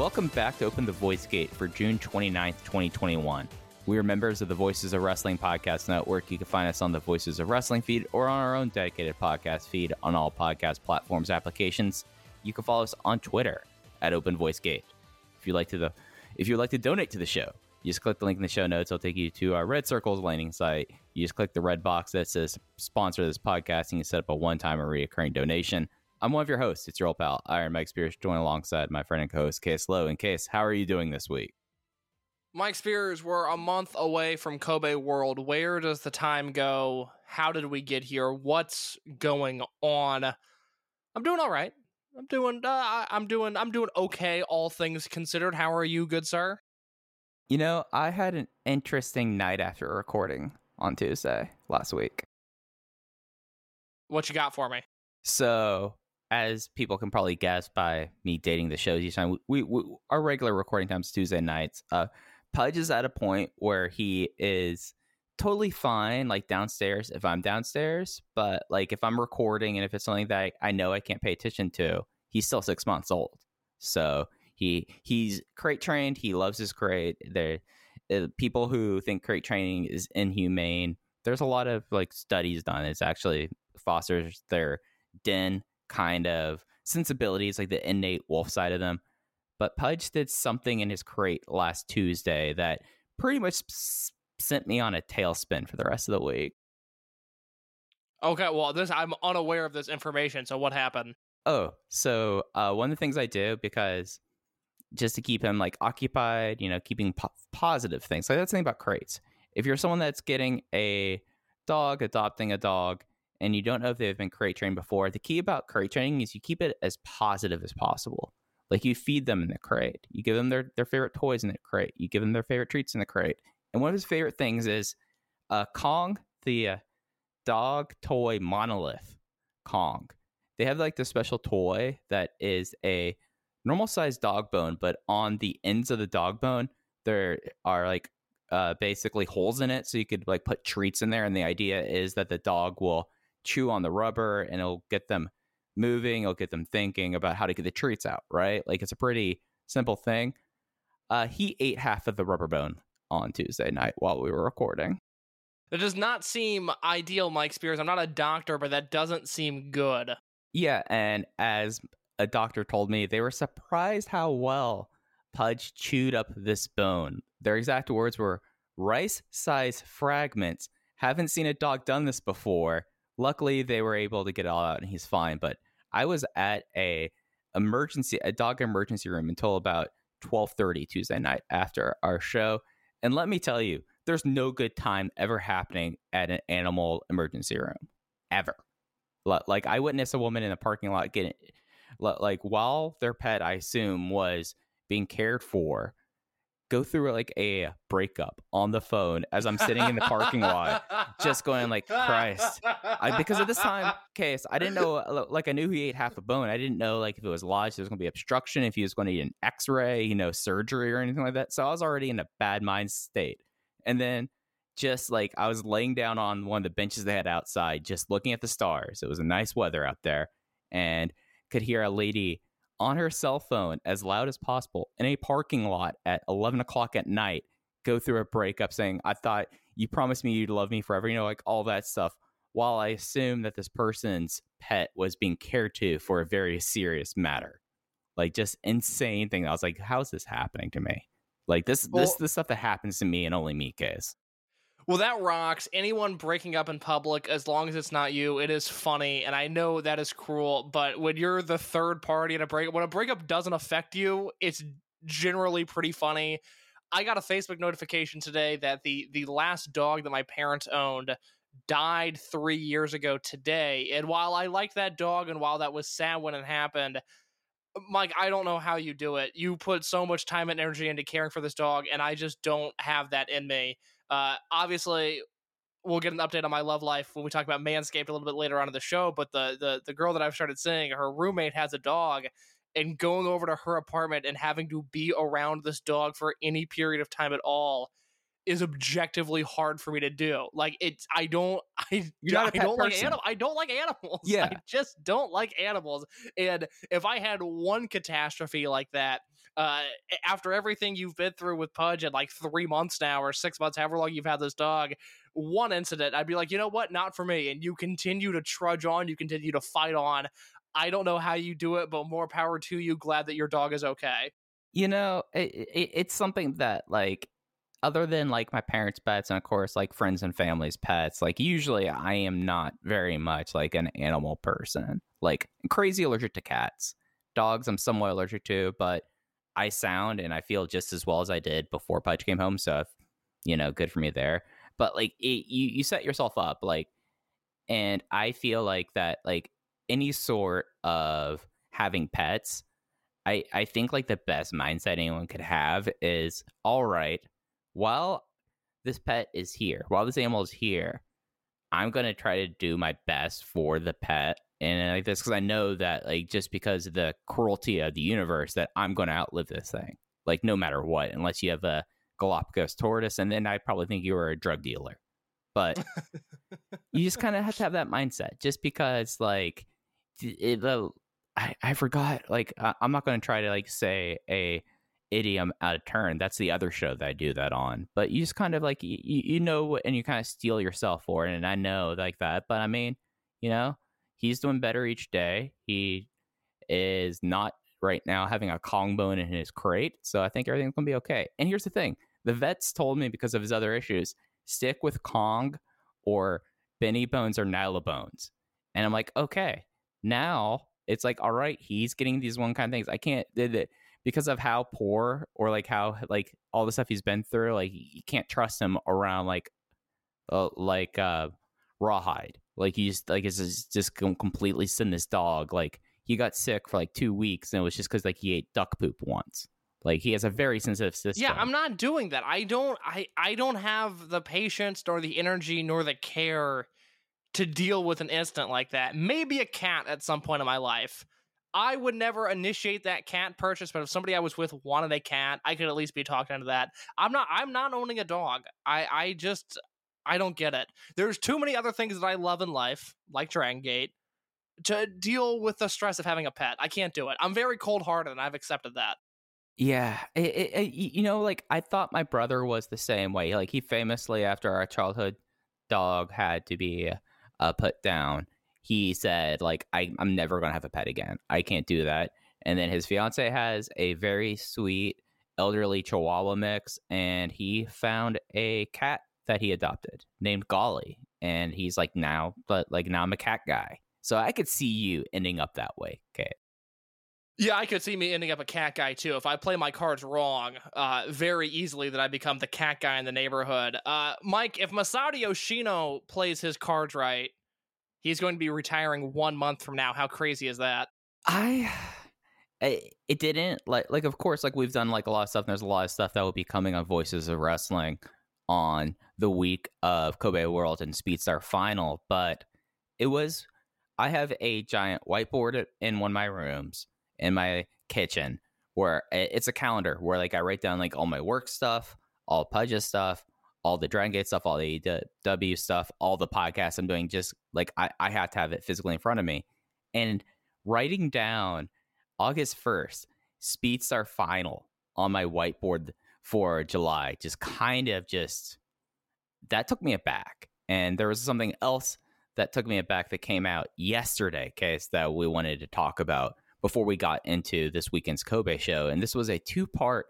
Welcome back to Open the Voice Gate for June 29th, 2021. We are members of the Voices of Wrestling Podcast Network. You can find us on the Voices of Wrestling feed or on our own dedicated podcast feed on all podcast platforms applications. You can follow us on Twitter at Open Voice Gate. If you like to the if you'd like to donate to the show, you just click the link in the show notes. It'll take you to our Red Circles landing site. You just click the red box that says sponsor this podcast and you set up a one-time or recurring donation. I'm one of your hosts. It's your old pal, Iron Mike Spears, joined alongside my friend and co-host Case Lowe. And Case, how are you doing this week? Mike Spears, we're a month away from Kobe World. Where does the time go? How did we get here? What's going on? I'm doing all right. I'm doing. Uh, I'm doing. I'm doing okay, all things considered. How are you, good sir? You know, I had an interesting night after recording on Tuesday last week. What you got for me? So, as people can probably guess by me dating the shows each time, we, we our regular recording times Tuesday nights. Uh, Pudge is at a point where he is totally fine, like downstairs if I'm downstairs, but like if I'm recording and if it's something that I, I know I can't pay attention to, he's still six months old. So he he's crate trained. He loves his crate. There, uh, people who think crate training is inhumane. There's a lot of like studies done. It's actually fosters their den kind of sensibilities, like the innate wolf side of them. But Pudge did something in his crate last Tuesday that pretty much sent me on a tailspin for the rest of the week. Okay, well, this I'm unaware of this information. So what happened? Oh, so uh, one of the things I do because just to keep him like occupied, you know, keeping po- positive things. Like that's the thing about crates. If you're someone that's getting a dog, adopting a dog, and you don't know if they've been crate trained before, the key about crate training is you keep it as positive as possible. Like you feed them in the crate, you give them their, their favorite toys in the crate, you give them their favorite treats in the crate. And one of his favorite things is uh, Kong, the uh, dog toy monolith. Kong they have like this special toy that is a normal sized dog bone, but on the ends of the dog bone, there are like uh, basically holes in it. So you could like put treats in there. And the idea is that the dog will chew on the rubber and it'll get them moving, it'll get them thinking about how to get the treats out, right? Like it's a pretty simple thing. Uh, he ate half of the rubber bone on Tuesday night while we were recording. That does not seem ideal, Mike Spears. I'm not a doctor, but that doesn't seem good. Yeah, and as a doctor told me, they were surprised how well Pudge chewed up this bone. Their exact words were rice sized fragments. Haven't seen a dog done this before. Luckily, they were able to get it all out and he's fine. But I was at a emergency, a dog emergency room until about 12:30 Tuesday night after our show. And let me tell you, there's no good time ever happening at an animal emergency room. Ever. Like I witnessed a woman in a parking lot getting like while their pet I assume was being cared for go through like a breakup on the phone as I'm sitting in the parking lot, just going like, Christ. I, because at this time, case, I didn't know, uh, like, I knew he ate half a bone. I didn't know, like, if it was lodged, there was going to be obstruction, if he was going to need an x ray, you know, surgery or anything like that. So I was already in a bad mind state. And then just like I was laying down on one of the benches they had outside, just looking at the stars. It was a nice weather out there, and could hear a lady on her cell phone as loud as possible in a parking lot at 11 o'clock at night go through a breakup saying, I thought you promised me you'd love me forever, you know, like all that stuff. While I assume that this person's pet was being cared to for a very serious matter. Like just insane thing. I was like, how's this happening to me? Like this Well- this the stuff that happens to me and only me case. Well, that rocks. Anyone breaking up in public, as long as it's not you, it is funny. And I know that is cruel, but when you're the third party in a breakup, when a breakup doesn't affect you, it's generally pretty funny. I got a Facebook notification today that the the last dog that my parents owned died three years ago today. And while I liked that dog and while that was sad when it happened, Mike, I don't know how you do it. You put so much time and energy into caring for this dog, and I just don't have that in me. Uh, obviously, we'll get an update on my love life when we talk about Manscaped a little bit later on in the show. But the the the girl that I've started seeing, her roommate has a dog, and going over to her apartment and having to be around this dog for any period of time at all is objectively hard for me to do. Like it's I don't I, You're not a I pet don't like person. animal I don't like animals. Yeah. I just don't like animals. And if I had one catastrophe like that, uh, after everything you've been through with Pudge in like three months now or six months, however long you've had this dog, one incident, I'd be like, you know what, not for me. And you continue to trudge on, you continue to fight on. I don't know how you do it, but more power to you. Glad that your dog is okay. You know, it, it, it's something that like other than like my parents' pets and of course like friends and family's pets, like usually I am not very much like an animal person. Like crazy allergic to cats. Dogs I'm somewhat allergic to, but I sound and I feel just as well as I did before Pudge came home, so you know, good for me there. But like it, you you set yourself up like and I feel like that like any sort of having pets I, I think like the best mindset anyone could have is all right, while this pet is here, while this animal is here, I'm gonna try to do my best for the pet and like this because I know that like just because of the cruelty of the universe that I'm gonna outlive this thing, like no matter what, unless you have a Galapagos tortoise, and then I probably think you were a drug dealer. But you just kind of have to have that mindset, just because like it, the I, I forgot like I, i'm not going to try to like say a idiom out of turn that's the other show that i do that on but you just kind of like you, you know and you kind of steal yourself for it and i know like that but i mean you know he's doing better each day he is not right now having a Kong bone in his crate so i think everything's to be okay and here's the thing the vets told me because of his other issues stick with kong or Benebones or Nylabones and i'm like okay now it's like all right he's getting these one kind of things i can't because of how poor or like how like all the stuff he's been through like you can't trust him around like uh, like uh rawhide like he's just like it's just, just completely sin this dog like he got sick for like two weeks and it was just because like he ate duck poop once like he has a very sensitive system Yeah, I'm not doing that. I don't I I don't have the patience nor the energy nor the care to deal with an incident like that. Maybe a cat at some point in my life. I would never initiate that cat purchase, but if somebody I was with wanted a cat, I could at least be talked into that. I'm not I'm not owning a dog. I I just I don't get it. There's too many other things that I love in life, like Dragon Gate, to deal with the stress of having a pet. I can't do it. I'm very cold hearted and I've accepted that. Yeah, it, it, it- you know, like I thought my brother was the same way. Like he famously, after our childhood dog had to be uh, put down, he said, "Like I, I'm never gonna have a pet again. I can't do that." And then his fiance has a very sweet elderly Chihuahua mix, and he found a cat that he adopted named Golly, and he's like now, but like now I'm a cat guy. So I could see you ending up that way. Okay. Yeah, I could see me ending up a cat guy too. If I play my cards wrong, uh, very easily that I become the cat guy in the neighborhood. Uh, Mike, if Masato Yoshino plays his cards right, he's going to be retiring one month from now. How crazy is that? I it, it didn't like like of course like we've done like a lot of stuff. And there's a lot of stuff that will be coming on Voices of Wrestling on the week of Kobe World and Speedstar Final, but it was. I have a giant whiteboard in one of my rooms in my kitchen where eh, it's a calendar where like I write down like all my work stuff, all Pudge's stuff, all the Dragon Gate stuff, all the W stuff, all the podcasts I'm doing. Just like I, I have to have it physically in front of me, and writing down August first Speedstar final on my whiteboard for July just kind of just that took me aback. And there was something else that took me aback that came out yesterday, case that we wanted to talk about before we got into this weekend's Kobe show. And this was a two part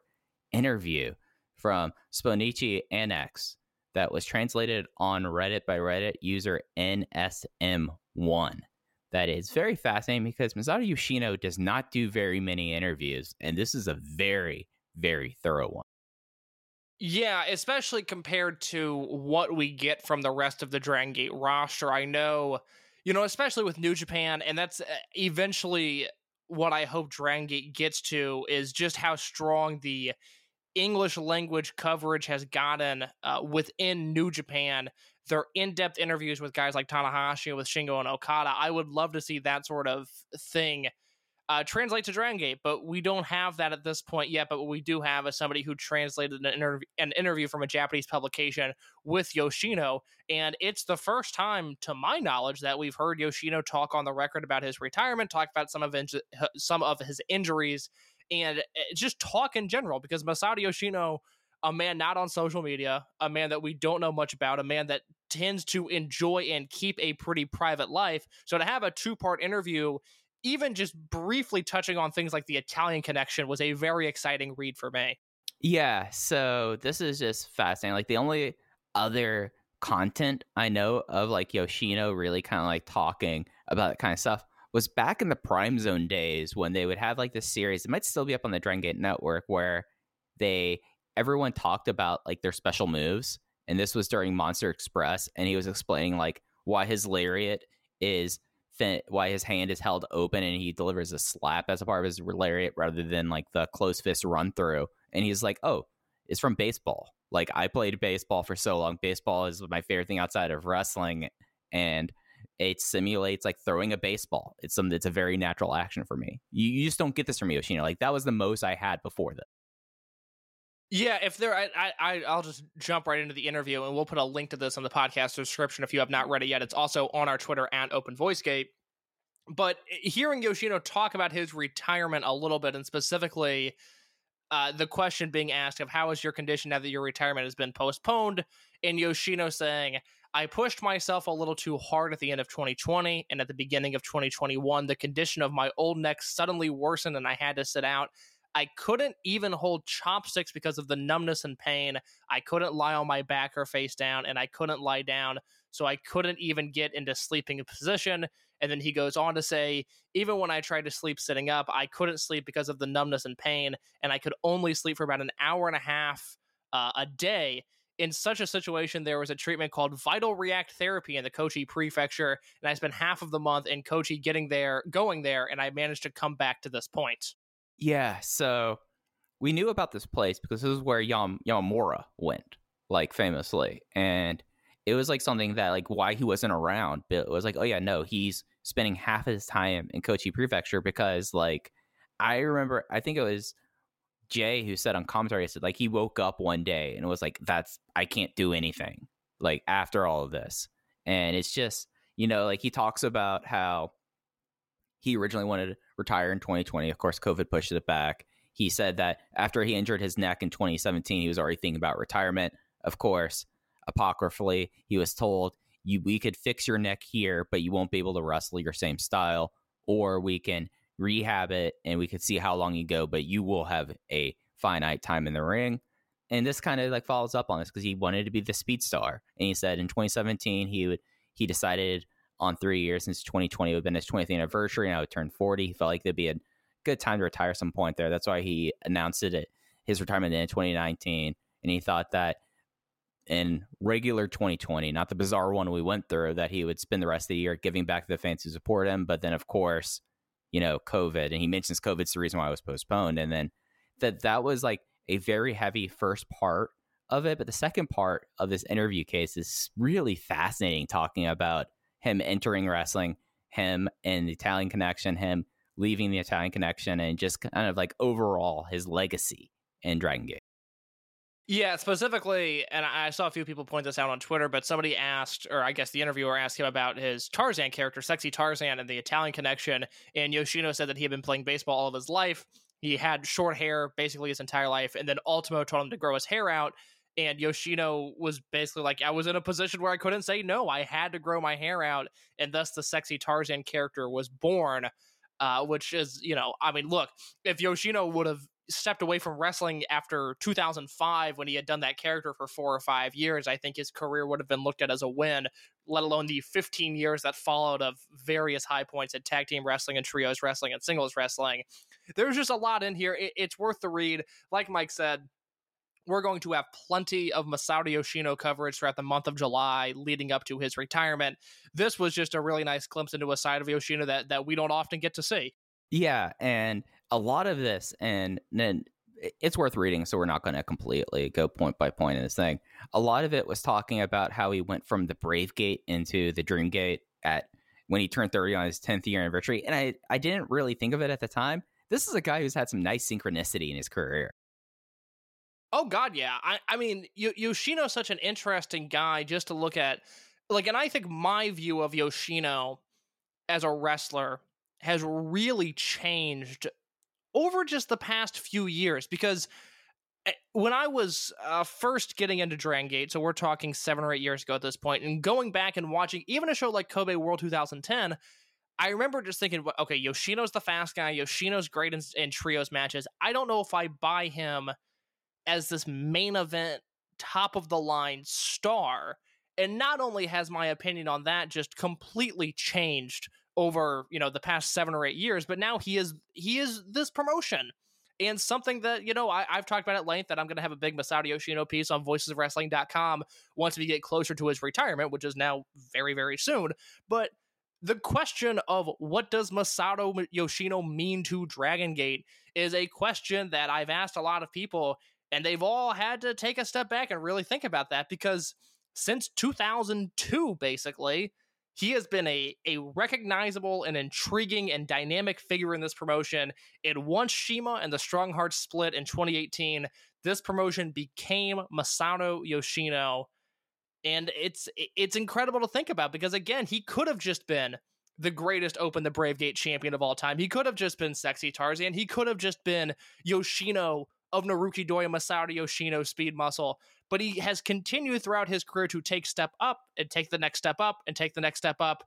interview from Sponichi Annex that was translated on Reddit by Reddit user NSM1. That is very fascinating because Masato Yoshino does not do very many interviews, and this is a very, very thorough one. Yeah, especially compared to what we get from the rest of the Dragon Gate roster. I know, you know, especially with New Japan, and that's uh, eventually what I hope Dragon Gate gets to is just how strong the English language coverage has gotten uh, within New Japan. Their in depth interviews with guys like Tanahashi, with Shingo and Okada. I would love to see that sort of thing uh, translate to Dragon Gate, but we don't have that at this point yet. But what we do have is somebody who translated an, interv- an interview from a Japanese publication with Yoshino, and it's the first time, to my knowledge, that we've heard Yoshino talk on the record about his retirement, talk about some of in- some of his injuries, and eh, just talk in general. Because Masato Yoshino, a man not on social media, a man that we don't know much about, a man that tends to enjoy and keep a pretty private life. So to have a two part interview even just briefly touching on things like the Italian connection was a very exciting read for me. Yeah, so this is just fascinating. Like the only other content I know of like Yoshino really kind of like talking about that kind of stuff was back in the Prime Zone days when they would have like this series. It might still be up on the Dragon Gate network where they everyone talked about like their special moves. And this was during Monster Express, and he was explaining like why his lariat is why his hand is held open and he delivers a slap as a part of his lariat rather than like the close fist run through. And he's like, oh, it's from baseball. Like I played baseball for so long. Baseball is my favorite thing outside of wrestling, and it simulates like throwing a baseball. It's something that's a very natural action for me. You, you just don't get this from Yoshino. Like that was the most I had before this. Yeah, if there, I, I, I'll just jump right into the interview, and we'll put a link to this on the podcast description if you have not read it yet. It's also on our Twitter at Open Voice Gate. But hearing Yoshino talk about his retirement a little bit, and specifically uh, the question being asked of how is your condition now that your retirement has been postponed, and Yoshino saying, I pushed myself a little too hard at the end of 2020 and at the beginning of 2021. The condition of my old neck suddenly worsened and I had to sit out. I couldn't even hold chopsticks because of the numbness and pain. I couldn't lie on my back or face down, and I couldn't lie down. So I couldn't even get into sleeping position. And then he goes on to say, even when I tried to sleep sitting up, I couldn't sleep because of the numbness and pain, and I could only sleep for about an hour and a half uh, a day. In such a situation, there was a treatment called Vital React Therapy in the Kochi Prefecture, and I spent half of the month in Kochi getting there, going there, and I managed to come back to this point. Yeah, so we knew about this place because this is where Yam Yamamura went, like famously, and it was like something that like why he wasn't around. But it was like, oh yeah, no, he's spending half his time in Kochi Prefecture because like I remember, I think it was Jay who said on commentary, said like he woke up one day and was like, that's I can't do anything like after all of this, and it's just you know like he talks about how he originally wanted to retire in 2020. Of course, COVID pushed it back. He said that after he injured his neck in 2017, he was already thinking about retirement. Of course, apocryphally, he was told, "You we could fix your neck here, but you won't be able to wrestle your same style, or we can rehab it and we could see how long you go, but you will have a finite time in the ring." And this kind of like follows up on this because he wanted to be the speed star, and he said in 2017 he would he decided on three years since 2020 would have been his 20th anniversary and I would turn 40. He felt like there'd be a good time to retire some point there. That's why he announced it at his retirement in 2019. And he thought that in regular 2020, not the bizarre one we went through, that he would spend the rest of the year giving back to the fans who support him. But then, of course, you know, COVID. And he mentions COVID's the reason why it was postponed. And then that that was like a very heavy first part of it. But the second part of this interview case is really fascinating, talking about him entering wrestling, him and the Italian connection, him leaving the Italian connection, and just kind of like overall his legacy in Dragon Gate. Yeah, specifically, and I saw a few people point this out on Twitter, but somebody asked, or I guess the interviewer asked him about his Tarzan character, Sexy Tarzan, and the Italian connection. And Yoshino said that he had been playing baseball all of his life. He had short hair basically his entire life, and then Ultimo told him to grow his hair out. And Yoshino was basically like, I was in a position where I couldn't say no. I had to grow my hair out, and thus the Sexy Tarzan character was born. Uh, which is, you know, I mean, look, if Yoshino would have stepped away from wrestling after 2005 when he had done that character for four or five years, I think his career would have been looked at as a win, let alone the 15 years that followed of various high points at tag team wrestling and trios wrestling and singles wrestling. There's just a lot in here. it's worth the read. Like Mike said, we're going to have plenty of Masato Yoshino coverage throughout the month of July leading up to his retirement. This was just a really nice glimpse into a side of Yoshino that, that we don't often get to see. Yeah, and a lot of this, and then it's worth reading, so we're not going to completely go point by point in this thing. A lot of it was talking about how he went from the Brave Gate into the Dream Gate at when he turned 30 on his 10th year anniversary. And I, I didn't really think of it at the time. This is a guy who's had some nice synchronicity in his career. Oh God, yeah. I, I mean, Yoshino's such an interesting guy just to look at. Like, and I think my view of Yoshino as a wrestler has really changed over just the past few years because eh, when I was uh, first getting into Dragon Gate, so we're talking seven or eight years ago at this point, and going back and watching even a show like Kobe World 2010, I remember just thinking, okay, Yoshino's the fast guy. Yoshino's great in, in trios matches. I don't know if I buy him as this main event, top of the line star. And not only has my opinion on that just completely changed over you know the past seven or eight years but now he is he is this promotion. And something that you know I, have talked about at length that i'm going to have a big masato yoshino piece on voices of voicesofwrestling.com once we get closer to his retirement which is now very very soon. But the question of what does masato yoshino mean to dragon gate is a question that i've asked a lot of people and they've all had to take a step back and really think about that because since 2002 basically he has been a, a recognizable and intriguing and dynamic figure in this promotion. It once CIMA and the Strong Heart split in 2018, this promotion became Masato Yoshino. And it's it's incredible to think about because again, he could have just been the greatest Open the Brave Gate champion of all time. He could have just been Sexy Tarzan. He could have just been Yoshino of Naruki Doi Masato Yoshino Speed Muscle but he has continued throughout his career to take step up and take the next step up and take the next step up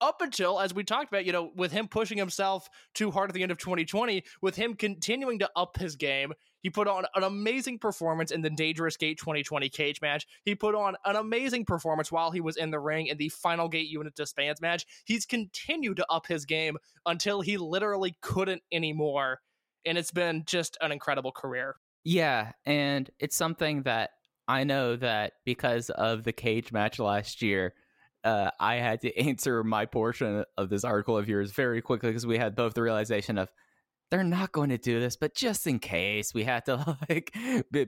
up until as we talked about you know with him pushing himself too hard at the end of 2020 with him continuing to up his game he put on an amazing performance in the dangerous gate 2020 cage match. He put on an amazing performance while he was in the ring in the final gate unit disbands match. He's continued to up his game until he literally couldn't anymore and it's been just an incredible career yeah and it's something that I know that because of the cage match last year, uh, I had to answer my portion of this article of yours very quickly because we had both the realization of they're not going to do this, but just in case, we had to like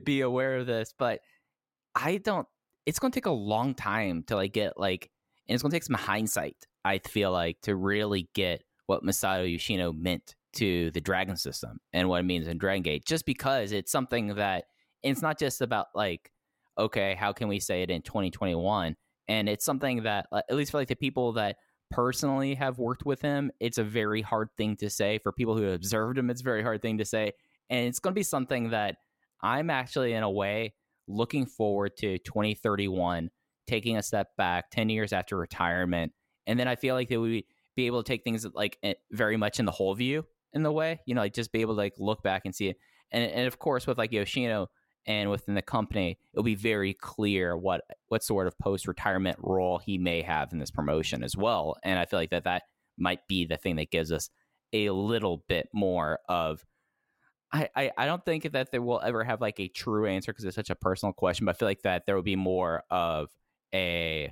be aware of this. But I don't. It's going to take a long time to like get like, and it's going to take some hindsight. I feel like to really get what Masato Yoshino meant to the Dragon system and what it means in Dragon Gate, just because it's something that it's not just about like okay, how can we say it in 2021? And it's something that, at least for like the people that personally have worked with him, it's a very hard thing to say. For people who observed him, it's a very hard thing to say. And it's going to be something that I'm actually, in a way, looking forward to 2031, taking a step back 10 years after retirement. And then I feel like that we be able to take things like eh, very much in the whole view in the way, you know, like just be able to like look back and see it. And, and of course, with like Yoshino, and within the company, it'll be very clear what what sort of post retirement role he may have in this promotion as well. And I feel like that that might be the thing that gives us a little bit more of. I, I, I don't think that there will ever have like a true answer because it's such a personal question, but I feel like that there will be more of a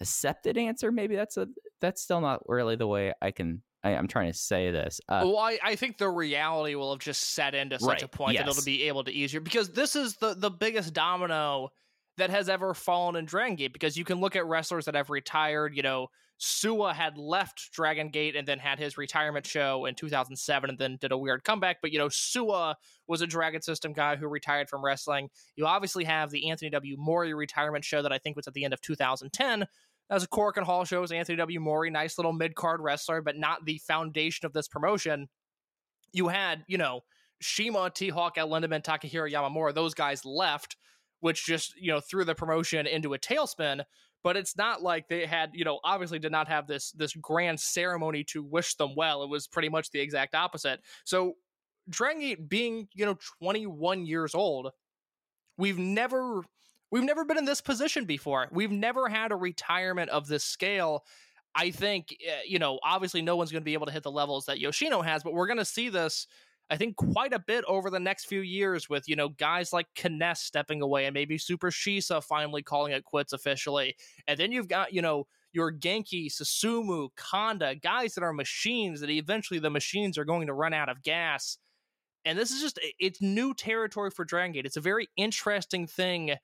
accepted answer. Maybe that's a that's still not really the way I can I, am trying to say this. Uh, well, I, I think the reality will have just set into such Right, a point that it'll be able to easier because this is the the biggest domino that has ever fallen in Dragon Gate because you can look at wrestlers that have retired. You know, Suwa had left Dragon Gate and then had his retirement show in 2007 and then did a weird comeback. But you know, Suwa was a Dragon System guy who retired from wrestling. You obviously have the Anthony W. Mori retirement show that I think was at the end of 2010. Was a Korakuen Hall shows. Anthony W. Mori, nice little mid card wrestler, but not the foundation of this promotion. You had, you know, CIMA, T Hawk, El Lindaman, Takahiro Yamamura, those guys left, which just, you know, threw the promotion into a tailspin. But it's not like they had, you know, obviously did not have this this grand ceremony to wish them well. It was pretty much the exact opposite. So Dragon Gate being, you know, 21 years old, we've never we've never been in this position before. We've never had a retirement of this scale. I think, uh, you know, obviously no one's going to be able to hit the levels that Yoshino has, but we're going to see this, I think, quite a bit over the next few years with, you know, guys like K-ness stepping away and maybe Super Shisa finally calling it quits officially. And then you've got, you know, your Genki, Susumu, Kanda, guys that are machines that eventually the machines are going to run out of gas. And this is just, it's new territory for Dragon Gate. It's a very interesting thing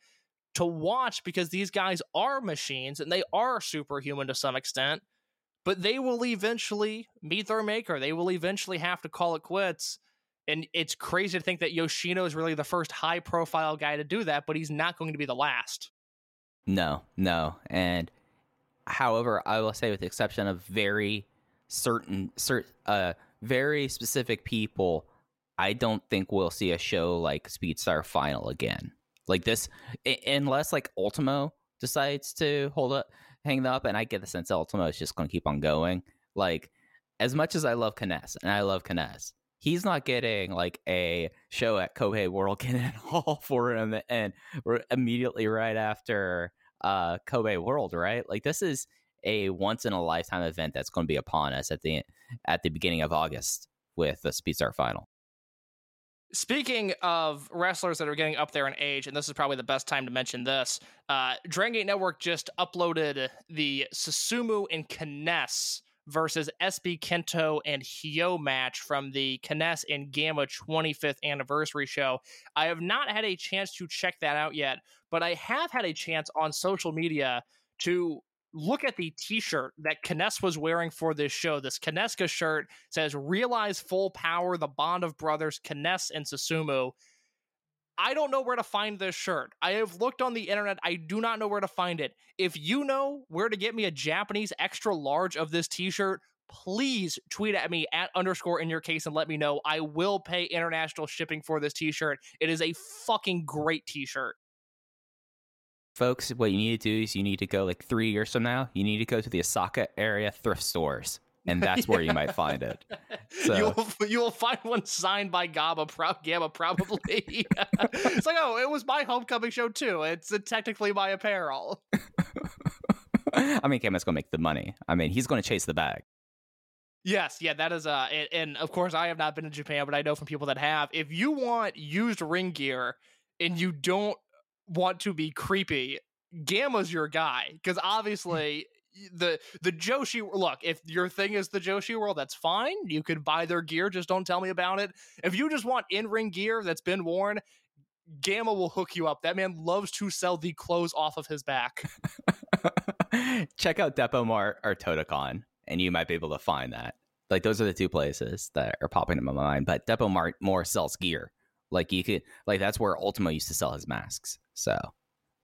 to watch because these guys are machines and they are superhuman to some extent, but they will eventually meet their maker. They will eventually have to call it quits. And it's crazy to think that Yoshino is really the first high profile guy to do that, but he's not going to be the last. No, no. And however, I will say with the exception of very certain cert, uh very specific people, I don't think we'll see a show like Speedstar Final again. Like this unless like Ultimo decides to hold up hang up and I get the sense that Ultimo is just going to keep on going. Like as much as I love K-ness and I love K-ness, he's not getting like a show at Kobe World Cannon Hall for him and immediately right after uh Kobe World, right? Like this is a once in a lifetime event that's going to be upon us at the at the beginning of August with the Speedstar final. Speaking of wrestlers that are getting up there in age, and this is probably the best time to mention this, uh, Dragon Gate Network just uploaded the Susumu and K-ness versus SB Kento and Hyo match from the K-ness and Gamma 25th anniversary show. I have not had a chance to check that out yet, but I have had a chance on social media to look at the t-shirt that K-ness was wearing for this show. This Kineska shirt says realize full power, the bond of brothers, K-ness and Susumu. I don't know where to find this shirt. I have looked on the internet. I do not know where to find it. If you know where to get me a Japanese extra large of this t-shirt, please tweet at me at underscore in your case and let me know. I will pay international shipping for this t-shirt. It is a fucking great t-shirt. Folks, what you need to do is you need to go like three years from now, you need to go to the Osaka area thrift stores. And that's where you might find it. So- You'll you'll find one signed by Gamma, pro- Gamma probably. it's like, oh, it was my homecoming show too. It's uh, technically my apparel. I mean, Gamma's going to make the money. I mean, he's going to chase the bag. Yes, yeah, that is uh and, and of course I have not been to Japan, but I know from people that have. If you want used ring gear and you don't want to be creepy, Gamma's your guy because hmm. obviously the the Joshi look, if your thing is the Joshi world, that's fine. You could buy their gear, just don't tell me about it. If you just want in-ring gear that's been worn, Gamma will hook you up. That man loves to sell the clothes off of his back. Check out Depot Mart or Totocon, and you might be able to find that. Like those are the two places that are popping in my mind. But Depot Mart more sells gear. Like you could, like that's where Ultimo used to sell his masks. So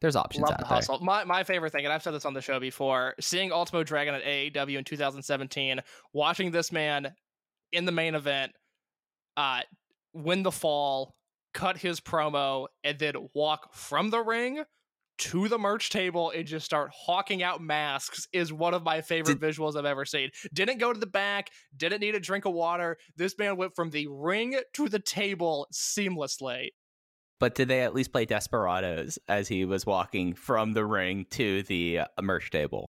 there's options Love out the there. hustle. My my favorite thing, and I've said this on the show before, seeing Ultimo Dragon at AEW in 2017, watching this man in the main event, uh, win the fall, cut his promo, and then walk from the ring to the merch table and just start hawking out masks is one of my favorite visuals I've ever seen. Didn't go to the back, didn't need a drink of water. This man went from the ring to the table seamlessly. But did they at least play Desperados as he was walking from the ring to the uh, merch table?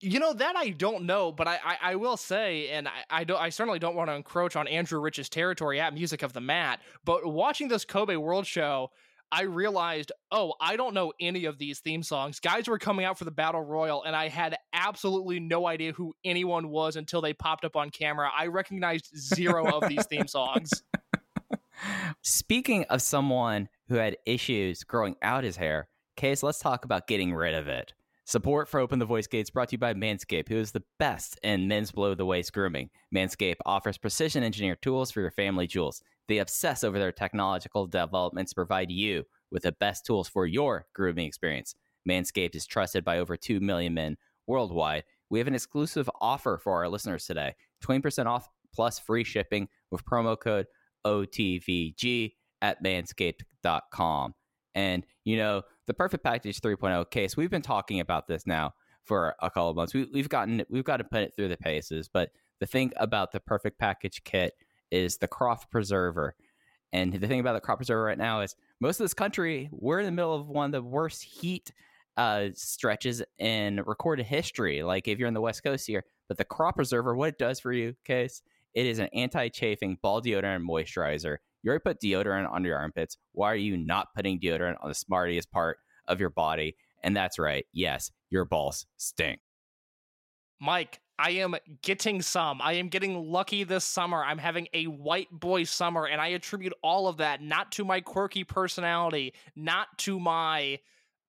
You know that I don't know, but I I, I will say, and I I, don't, I certainly don't want to encroach on Andrew Rich's territory at Music of the Mat. But watching this Kobe World Show, I realized, oh, I don't know any of these theme songs. Guys were coming out for the Battle Royal, and I had absolutely no idea who anyone was until they popped up on camera. I recognized zero of these theme songs. Speaking of someone who had issues growing out his hair, Case, let's talk about getting rid of it. Support for Open the Voice Gates brought to you by Manscaped, who is the best in men's below the waist grooming. Manscaped offers precision engineered tools for your family jewels. They obsess over their technological developments to provide you with the best tools for your grooming experience. Manscaped is trusted by over 2 million men worldwide. We have an exclusive offer for our listeners today 20% off plus free shipping with promo code OTVG at manscaped.com. And, you know, the perfect package 3.0 case, we've been talking about this now for a couple of months. We, we've gotten, we've got to put it through the paces. But the thing about the perfect package kit is the crop preserver. And the thing about the crop preserver right now is most of this country, we're in the middle of one of the worst heat uh, stretches in recorded history. Like if you're in the West Coast here, but the crop preserver, what it does for you, case, it is an anti-chafing ball deodorant moisturizer. You already put deodorant under your armpits. Why are you not putting deodorant on the smartest part of your body? And that's right. Yes, your balls stink. Mike, I am getting some. I am getting lucky this summer. I'm having a white boy summer, and I attribute all of that not to my quirky personality, not to my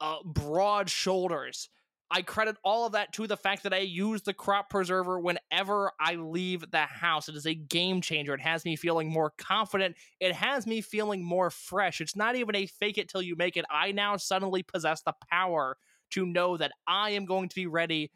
uh, broad shoulders. I credit all of that to the fact that I use the crop preserver whenever I leave the house. It is a game changer. It has me feeling more confident. It has me feeling more fresh. It's not even a fake it till you make it. I now suddenly possess the power to know that I am going to be ready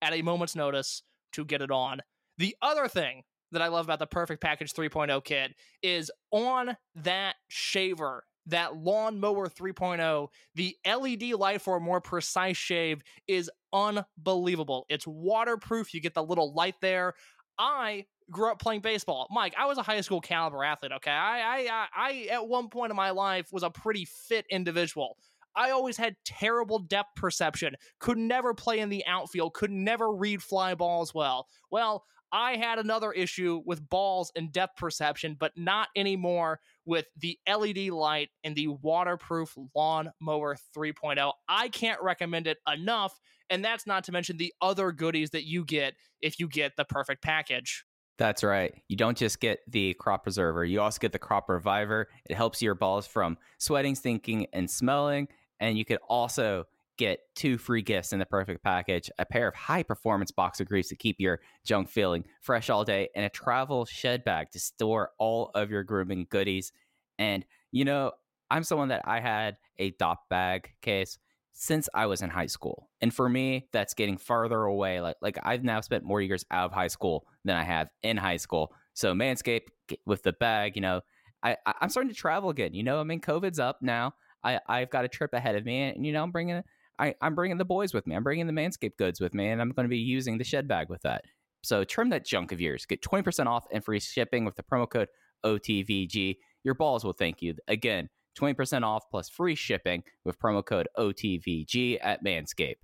at a moment's notice to get it on. The other thing that I love about the Perfect Package 3.0 kit is on that shaver, that lawnmower 3.0, the LED light for a more precise shave is unbelievable. It's waterproof. You get the little light there. I grew up playing baseball. Mike, I was a high school caliber athlete, okay? I I I at one point in my life was a pretty fit individual. I always had terrible depth perception, could never play in the outfield, could never read fly balls well. Well, I had another issue with balls and depth perception, but not anymore with the LED light and the waterproof lawn mower 3.0. I can't recommend it enough, and that's not to mention the other goodies that you get if you get the perfect package. That's right. You don't just get the crop preserver, you also get the crop reviver. It helps your balls from sweating, stinking, and smelling. And you could also get two free gifts in the perfect package a pair of high performance boxer briefs to keep your junk feeling fresh all day, and a travel shed bag to store all of your grooming goodies. And, you know, I'm someone that I had a DOP bag case since I was in high school. And for me, that's getting farther away. Like, like I've now spent more years out of high school than I have in high school. So Manscaped with the bag, you know, I, I'm starting to travel again. You know, I mean, COVID's up now. I I've got a trip ahead of me, and you know I'm bringing I I'm bringing the boys with me. I'm bringing the Manscaped goods with me, and I'm going to be using the shed bag with that. So trim that junk of yours. Get 20% off and free shipping with the promo code OTVG. Your balls will thank you. Again, 20% off plus free shipping with promo code OTVG at Manscaped.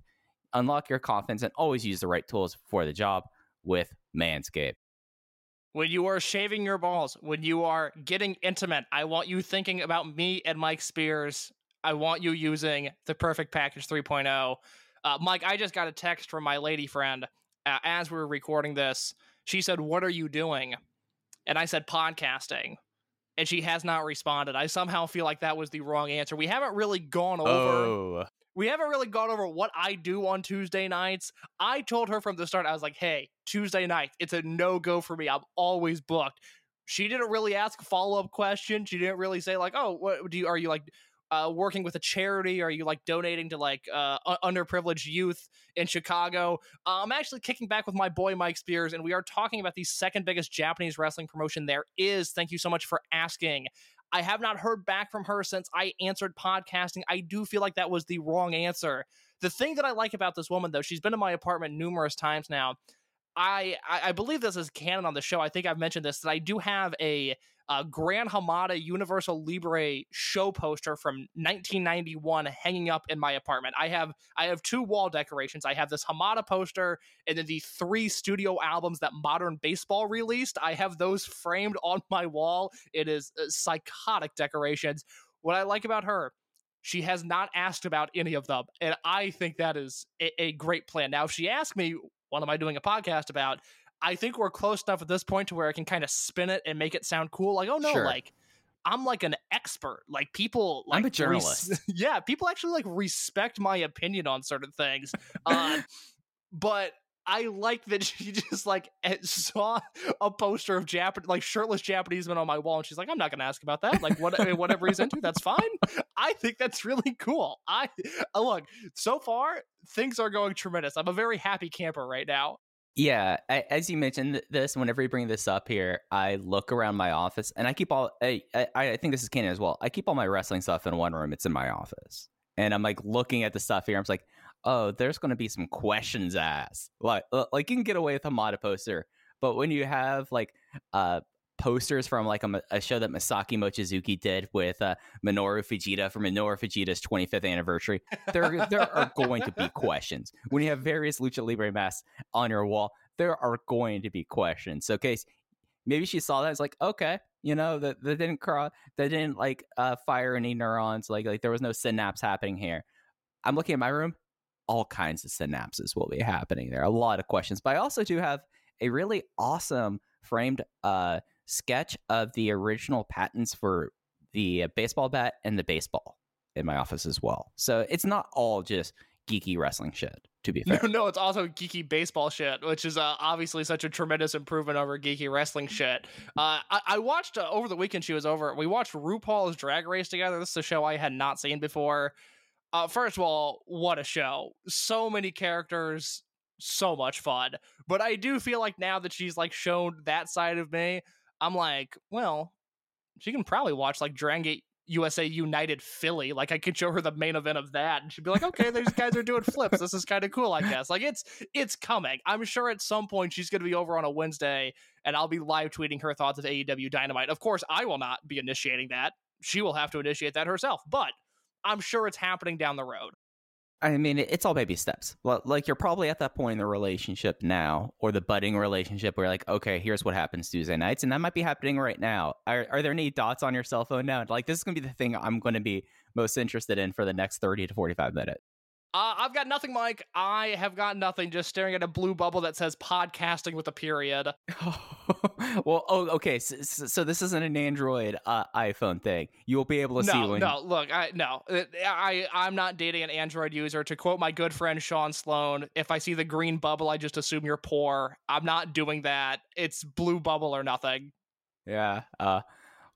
Unlock your confidence and always use the right tools for the job with Manscaped. When you are shaving your balls, when you are getting intimate, I want you thinking about me and Mike Spears. I want you using the Perfect Package 3.0. Uh, Mike, I just got a text from my lady friend uh, as we were recording this. She said, What are you doing? And I said, Podcasting. And she has not responded. I somehow feel like that was the wrong answer. We haven't really gone over Oh, we haven't really gone over what I do on Tuesday nights. I told her from the start, I was like, hey, Tuesday night, it's a no go for me. I'm always booked. She didn't really ask a follow up question. She didn't really say, like, oh, what do you, are you like, uh, working with a charity? Are you like donating to like uh, un- underprivileged youth in Chicago? Uh, I'm actually kicking back with my boy Mike Spears, and we are talking about the second biggest Japanese wrestling promotion there is. Thank you so much for asking. I have not heard back from her since I answered podcasting. I do feel like that was the wrong answer. The thing that I like about this woman, though, she's been in my apartment numerous times now. I, I believe this is canon on the show. I think I've mentioned this that I do have a, a Gran Hamada Universal Libre show poster from 1991 hanging up in my apartment. I have I have two wall decorations. I have this Hamada poster and then the three studio albums that Modern Baseball released. I have those framed on my wall. It is uh, psychotic decorations. What I like about her She has not asked about any of them. And I think that is a, a great plan. Now, if she asked me, what am I doing a podcast about? I think we're close enough at this point to where I can kind of spin it and make it sound cool. Like, oh no, Sure. like I'm like an expert. Like people like I'm a res- journalist. yeah, people actually like respect my opinion on certain things. Uh, but I like that she just like eh, saw a poster of Japan like shirtless Japanese men on my wall, and she's like, "I'm not going to ask about that. Like, what, whatever he's into, that's fine." I think that's really cool. I uh, look so far things are going tremendous. I'm a very happy camper right now. Yeah, I, as you mentioned this, whenever you bring this up here, I look around my office and I keep all. I, I, I think this is canon as well. I keep all my wrestling stuff in one room. It's in my office, and I'm like looking at the stuff here. I'm like, oh, there's going to be some questions asked. Like, like you can get away with a Hamada poster, but when you have like uh posters from like a, a show that Masaki Mochizuki did with uh, Minoru Fujita for Minoru Fujita's 25th anniversary, there there are going to be questions. When you have various lucha libre masks on your wall, there are going to be questions. So, case maybe she saw that. It's like, okay, you know, that that didn't cross, that didn't like uh, fire any neurons. Like like there was no synapse happening here. I'm looking at my room. All kinds of synapses will be happening there. A lot of questions, but I also do have a really awesome framed uh, sketch of the original patents for the uh, baseball bat and the baseball in my office as well. So it's not all just geeky wrestling shit. To be fair, No, no, it's also geeky baseball shit, which is uh, obviously such a tremendous improvement over geeky wrestling shit. Uh, I, I watched uh, over the weekend. She was over. We watched RuPaul's Drag Race together. This is a show I had not seen before. Uh, first of all, what a show! So many characters, so much fun. But I do feel like now that she's like shown that side of me, I'm like, well, she can probably watch like Dragon Gate USA United Philly. Like I could show her the main event of that, and she'd be like, "Okay, these guys are doing flips. This is kind of cool, I guess." Like it's it's coming. I'm sure at some point she's going to be over on a Wednesday, and I'll be live tweeting her thoughts of AEW Dynamite. Of course, I will not be initiating that. She will have to initiate that herself, but I'm sure it's happening down the road. I mean, it's all baby steps. Well, like you're probably at that point in the relationship now, or the budding relationship, where you're like, okay, here's what happens Tuesday nights, and that might be happening right now. Are, are there any dots on your cell phone now? Like, this is gonna be the thing I'm gonna be most interested in for the next thirty to forty-five minutes. Uh, I've got nothing, Mike. I have got nothing. Just staring at a blue bubble that says podcasting with a period. well, oh, okay. So, so this isn't an Android uh, iPhone thing. You will be able to see No, when. no. Look, I no. Uh, I I'm not dating an Android user. To quote my good friend Sean Sloan, if I see the green bubble, I just assume you're poor. I'm not doing that. It's blue bubble or nothing. Yeah. Uh,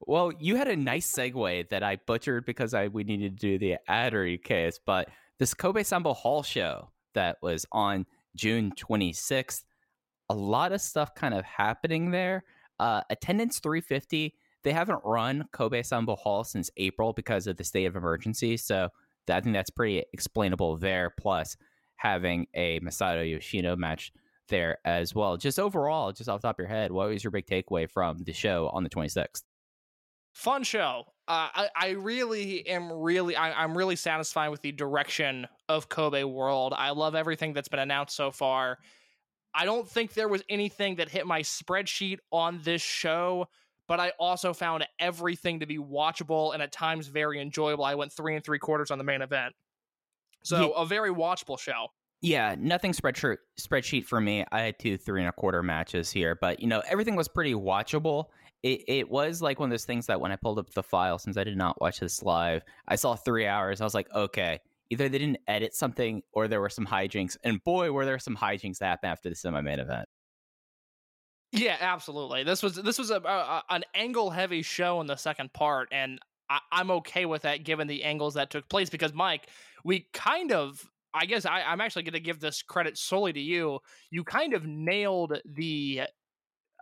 well, you had a nice segue that I butchered because I we needed to do the addery case, but this Kobe Sambo Hall show that was on June 26th, a lot of stuff kind of happening there. Uh, attendance 350. They haven't run Kobe Sambo Hall since April because of the state of emergency, so I think that's pretty explainable there. Plus, having a Masato Yoshino match there as well. Just overall, just off top of your head, what was your big takeaway from the show on the 26th? Fun show. Uh, I I really am really I, I'm really satisfied with the direction of Kobe World. I love everything that's been announced so far. I don't think there was anything that hit my spreadsheet on this show, but I also found everything to be watchable and at times very enjoyable. I went three and three quarters on the main event, so Yeah. a very watchable show. Yeah, nothing spreadsheet spreadsheet for me. I had two three and a quarter matches here, but you know everything was pretty watchable. It it was like one of those things that when I pulled up the file, since I did not watch this live, I saw three hours. I was like, okay, either they didn't edit something or there were some hijinks, and boy, were there some hijinks that happened after the semi main event. Yeah, absolutely. This was this was a, a an angle heavy show in the second part, and I, I'm okay with that given the angles that took place. Because Mike, we kind of, I guess I, I'm actually going to give this credit solely to you. You kind of nailed the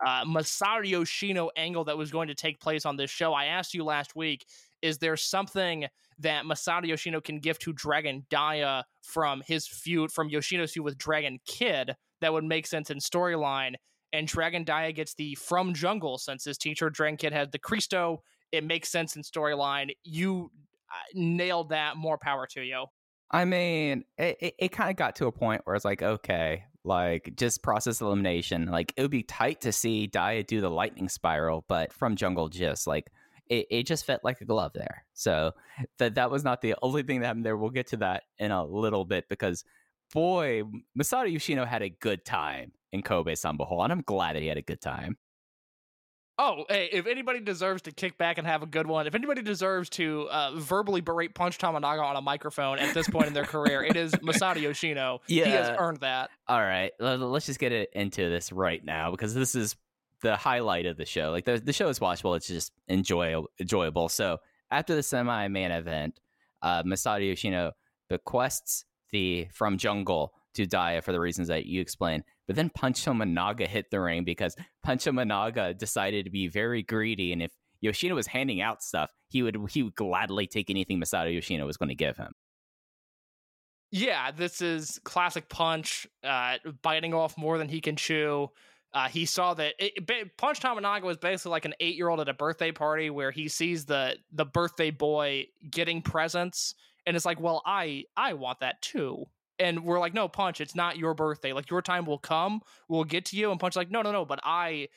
uh, Masato Yoshino angle that was going to take place on this show. I asked you last week, is there something that Masato Yoshino can give to Dragon Dia from his feud, from Yoshino's feud with Dragon Kid, that would make sense in storyline? And Dragon Dia gets the From Jungle since his teacher Dragon Kid had the Cristo. It makes sense in storyline. You uh, nailed that. More power to you. I mean, it, it, it kind of got to a point where it's like, okay, like just process elimination. Like it would be tight to see Dia do the lightning spiral, but from Jungle just like it, it just fit like a glove there. So that that was not the only thing that happened there. We'll get to that in a little bit because boy, Masato Yoshino had a good time in Kobe Sambo and I'm glad that he had a good time. Oh, hey, if anybody deserves to kick back and have a good one, if anybody deserves to uh, verbally berate Punch Tominaga on a microphone at this point in their career, it is Masato Yoshino. Yeah. He has earned that. All right, let- let's just get it into this right now because this is the highlight of the show. Like the the show is watchable; it's just enjoy enjoyable. So after the semi main event, uh, Masato Yoshino bequests the from Jungle to Dia for the reasons that you explained. But then Punch Tominaga hit the ring because Punch Tominaga decided to be very greedy, and if Yoshino was handing out stuff, he would he would gladly take anything Masato Yoshino was going to give him. Yeah, this is classic Punch, uh, biting off more than he can chew. Uh, he saw that it, ba- Punch Tominaga was basically like an eight year old at a birthday party where he sees the the birthday boy getting presents, and it's like, well, I I want that too. And we're like, no, Punch, it's not your birthday. Like your time will come, we'll get to you. And Punch like, no, no, no, but I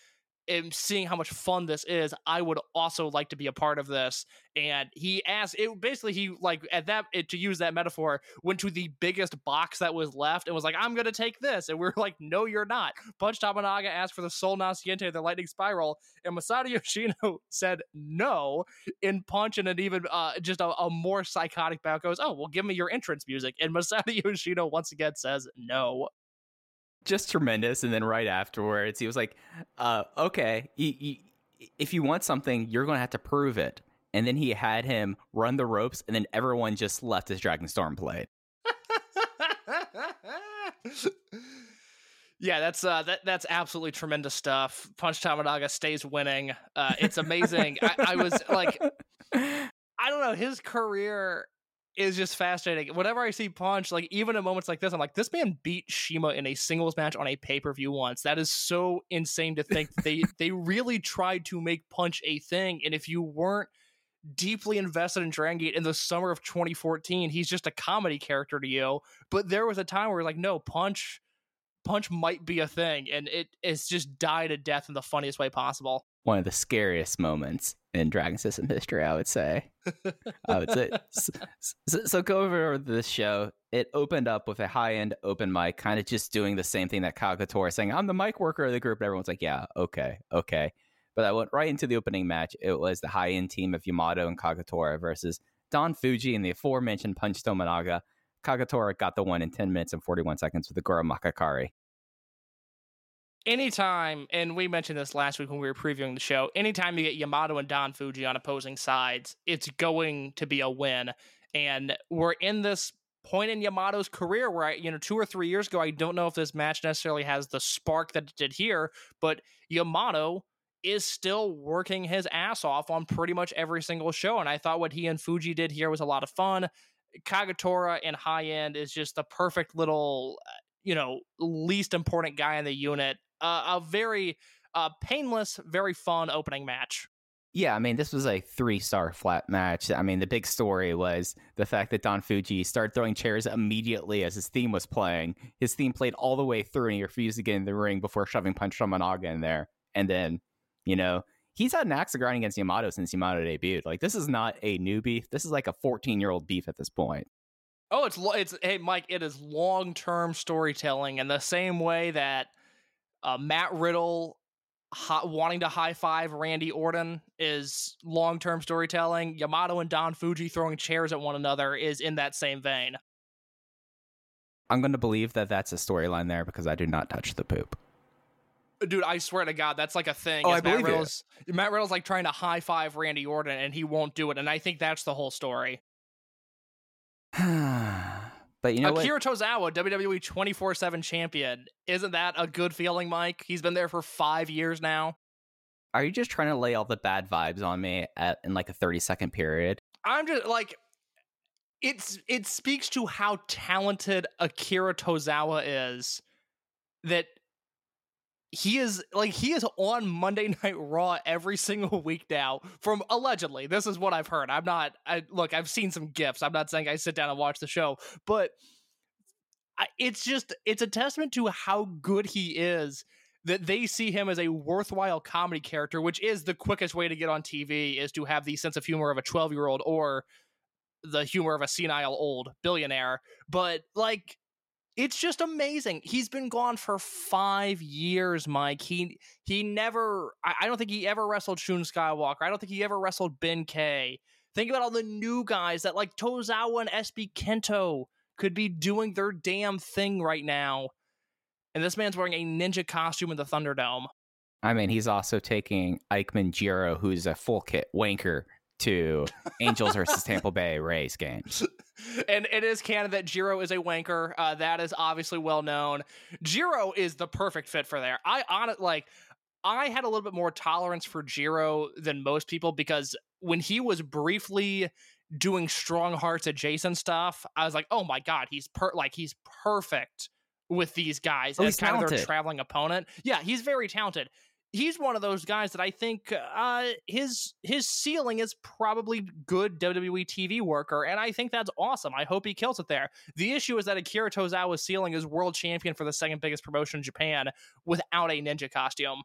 am seeing how much fun this is. I would also like to be a part of this. And he asked, it basically he like at that it, to use that metaphor went to the biggest box that was left and was like, I'm gonna take this. And we are like, no, you're not. Punch Tominaga asked for the Sol Naciente, the Lightning Spiral, and Masato Yoshino said no. In Punch and an even uh, just a, a more psychotic bout goes, oh well, give me your entrance music. And Masato Yoshino once again says no. Just tremendous. And then right afterwards, he was like, uh, "Okay, if you want something, you're going to have to prove it." And then he had him run the ropes, and then everyone just left his Dragon Storm blade. yeah, that's uh, that that's absolutely tremendous stuff. Punch Tominaga stays winning. Uh, it's amazing. I, I was like, I don't know, his career is just fascinating. Whenever I see Punch, like even in moments like this, I'm like, this man beat CIMA in a singles match on a pay per view once. That is so insane to think. they they really tried to make Punch a thing, and if you weren't deeply invested in Dragon Gate in the summer of 2014, he's just a comedy character to you. But there was a time where like, no, Punch, Punch might be a thing, and it it's just died a death in the funniest way possible. One of the scariest moments in Dragon System history, I would say. I would say. So, so go over this show. It opened up with a high end open mic, kind of just doing the same thing that Kagatora saying, I'm the mic worker of the group. And everyone's like, yeah, okay, okay. But I went right into the opening match. It was the high end team of Yamato and Kagatora versus Don Fuji and the aforementioned Punch Tominaga. Kagatora got the one in 10 minutes and 41 seconds with the Goro Makakari. Anytime, and we mentioned this last week when we were previewing the show, anytime you get Yamato and Don Fuji on opposing sides, it's going to be a win. And we're in this point in Yamato's career where I, you know, two or three years ago, I don't know if this match necessarily has the spark that it did here, but Yamato is still working his ass off on pretty much every single show. And I thought what he and Fuji did here was a lot of fun. Kagatora in high end is just the perfect little, uh, you know, least important guy in the unit. Uh, a very uh, painless, very fun opening match. Yeah, I mean, this was a three star flat match. I mean, the big story was the fact that Don Fuji started throwing chairs immediately as his theme was playing. His theme played all the way through, and he refused to get in the ring before shoving Punch Tominaga in there. And then, you know, he's had an axe to grind against Yamato since Yamato debuted. Like, this is not a new beef. This is like a 14 year old beef at this point. Oh, it's lo- it's hey Mike, it is long term storytelling in the same way that uh, Matt Riddle hi- wanting to high five Randy Orton is long term storytelling. Yamato and Don Fuji throwing chairs at one another is in that same vein. I'm going to believe that that's a storyline there because I do not touch the poop. Dude, I swear to God, that's like a thing. Oh, I Matt believe it. Riddle's, Matt Riddle's like trying to high five Randy Orton and he won't do it, and I think that's the whole story. but you know what? Akira Tozawa, WWE 24 7 champion. Isn't that a good feeling, Mike? He's been there for five years now. Are you just trying to lay all the bad vibes on me at, in like a 30 second period? I'm just like it's it speaks to how talented Akira Tozawa is that he is like he is on Monday Night Raw every single week now from allegedly. This is what I've heard. I'm not I look, I've seen some gifs. I'm not saying I sit down and watch the show, but I, it's just it's a testament to how good he is that they see him as a worthwhile comedy character, which is the quickest way to get on TV is to have the sense of humor of a 12 year old or the humor of a senile old billionaire. But like, it's just amazing. He's been gone for five years, Mike. He he never. I, I don't think he ever wrestled Shun Skywalker. I don't think he ever wrestled Ben K. Think about all the new guys that like Tozawa and SB Kento could be doing their damn thing right now. And this man's wearing a ninja costume in the Thunderdome. I mean, he's also taking Ikeman Jiro, who's a full kit wanker, to Angels versus Tampa Bay Rays games. and it is canon that Jiro is a wanker. Uh, that is obviously well known. Jiro is the perfect fit for there. I on it like I had a little bit more tolerance for Jiro than most people because when he was briefly doing strong hearts adjacent stuff, I was like, oh my god, he's per like he's perfect with these guys Oh, as kind of their traveling opponent. Yeah, he's very talented. He's one of those guys that I think uh, his his ceiling is probably good WWE TV worker, and I think that's awesome. I hope he kills it there. The issue is that Akira Tozawa's ceiling is world champion for the second biggest promotion in Japan without a ninja costume.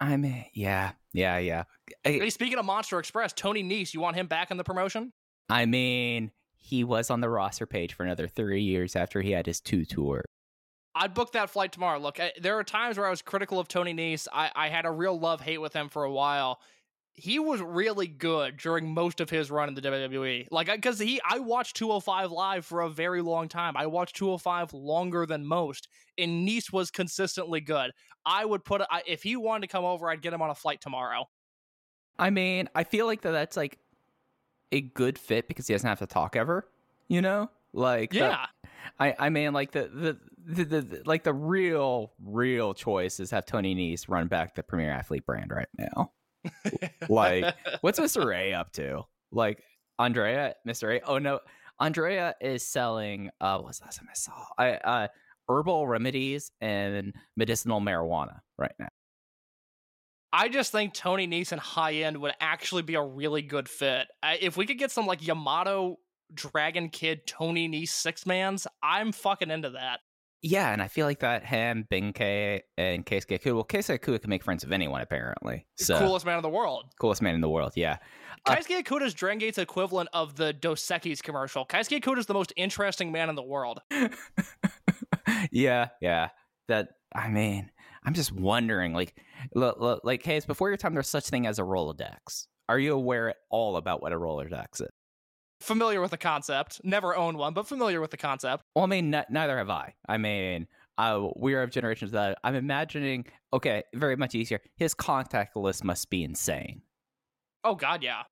I mean, yeah, yeah, yeah. I, Hey, speaking of Monster Express, Tony Nese, you want him back in the promotion? I mean, he was on the roster page for another three years after he had his two tour. I'd book that flight tomorrow. Look, I, there are times where I was critical of Tony Nese. I, I had a real love hate with him for a while. He was really good during most of his run in the WWE. Like, because he, I watched 205 live for a very long time. I watched 205 longer than most, and Nese was consistently good. I would put, I, if he wanted to come over, I'd get him on a flight tomorrow. I mean, I feel like that that's like a good fit because he doesn't have to talk ever. You know, like the- Yeah. I I mean, like the the, the the like the real real choice is have Tony Nese run back the Premier Athlete brand right now. like, what's Mr. A up to? Like Andrea, Mr. A. Oh no, Andrea is selling. Uh, what's the last time I saw? I uh, herbal remedies and medicinal marijuana right now. I just think Tony and high end would actually be a really good fit. I, if we could get some like Yamato Dragon Kid Tony Nese six mans, I'm fucking into that. Yeah, and I feel like that him, Benkei, and Keisuke Okuda. Well, Keisuke can make friends with anyone apparently. So Coolest man in the world. coolest man in the world. Yeah. Uh, Dragon Gate's equivalent of the Dos Equis commercial. Keisuke Okuda's the most interesting man in the world. yeah, yeah. That I mean, I'm just wondering, like, look, look, like, it's before your time. There's such thing as a Rolodex. Are you aware at all about what a Rolodex is? Familiar with the concept. Never owned one, but familiar with the concept. Well, I mean, n- neither have I. I mean, uh, we are of generations that I'm imagining. Okay, very much easier. His contact list must be insane. Oh god, yeah.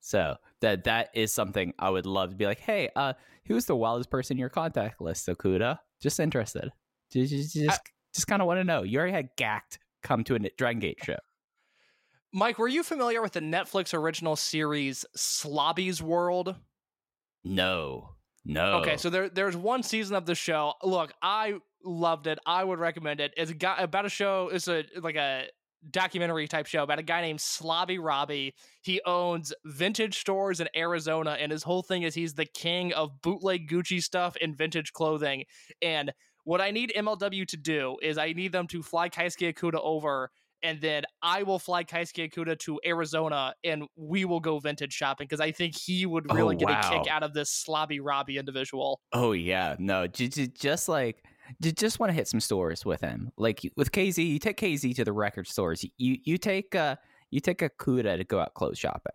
So that that is something I would love to be like, hey, uh, who's the wildest person in your contact list, Okuda? Just interested. Just just just, just kind of want to know. You already had Gackt come to a Dragon Gate show. Mike, were you familiar with the Netflix original series Slobby's World? No, no. Okay, so there there's one season of the show. Look, I loved it. I would recommend it. It's a guy about a show. It's a like a documentary type show about a guy named Slobby Robbie. He owns vintage stores in Arizona, and his whole thing is he's the king of bootleg Gucci stuff and vintage clothing. And what I need MLW to do is I need them to fly Keisuke Okuda over. And then I will fly Keisuke Okuda to Arizona, and we will go vintage shopping because I think he would really Oh, get a kick out of this Slobby Robbie individual. Oh yeah, no. j- j- Just like, just want to hit some stores with him. Like with KZ, you take KZ to the record stores. You you take uh you take a Kuda to go out clothes shopping.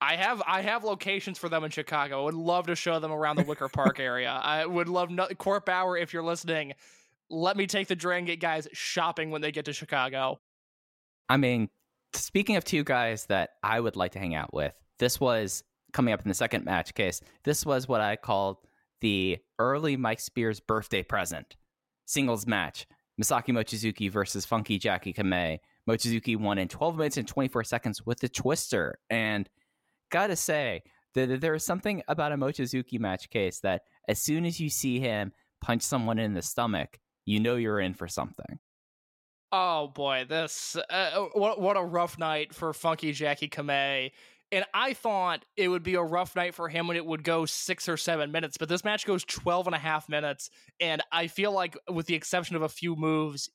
I have I have locations for them in Chicago. I would love to show them around the Wicker Park area. I would love no- Court Bauer if you're listening. Let me take the Dragon Gate guys shopping when they get to Chicago. I mean, speaking of two guys that I would like to hang out with, this was coming up in the second match case. This was what I called the early Mike Spears birthday present singles match. Masaki Mochizuki versus Funky Jackie Kamei. Mochizuki won in 12 minutes and 24 seconds with the twister. And gotta say, that there is something about a Mochizuki match case that as soon as you see him punch someone in the stomach, you know you're in for something. Oh boy, this uh, what what a rough night for Funky Jackie Kamei. And I thought it would be a rough night for him when it would go six or seven minutes, but this match goes 12 and a half minutes. And I feel like, with the exception of a few moves,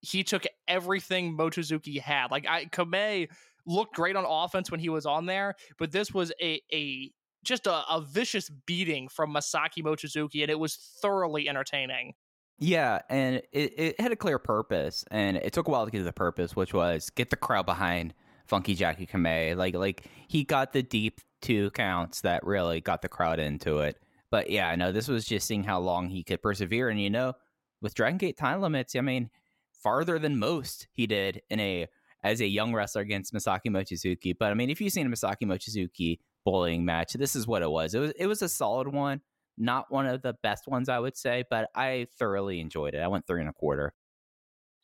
he took everything Mochizuki had. Like I Kamei looked great on offense when he was on there, but this was a a just a, a vicious beating from Masaki Mochizuki, and it was thoroughly entertaining. Yeah, and it, it had a clear purpose, and it took a while to get to the purpose, which was get the crowd behind Funky Jackie Kamei. Like like he got the deep two counts that really got the crowd into it. But yeah, no, this was just seeing how long he could persevere, and you know, with Dragon Gate time limits, I mean, farther than most he did in a as a young wrestler against Masaki Mochizuki. But I mean, if you've seen a Masaki Mochizuki bullying match, this is what it was. It was it was a solid one, not one of the best ones I would say, but I thoroughly enjoyed it. I went three and a quarter.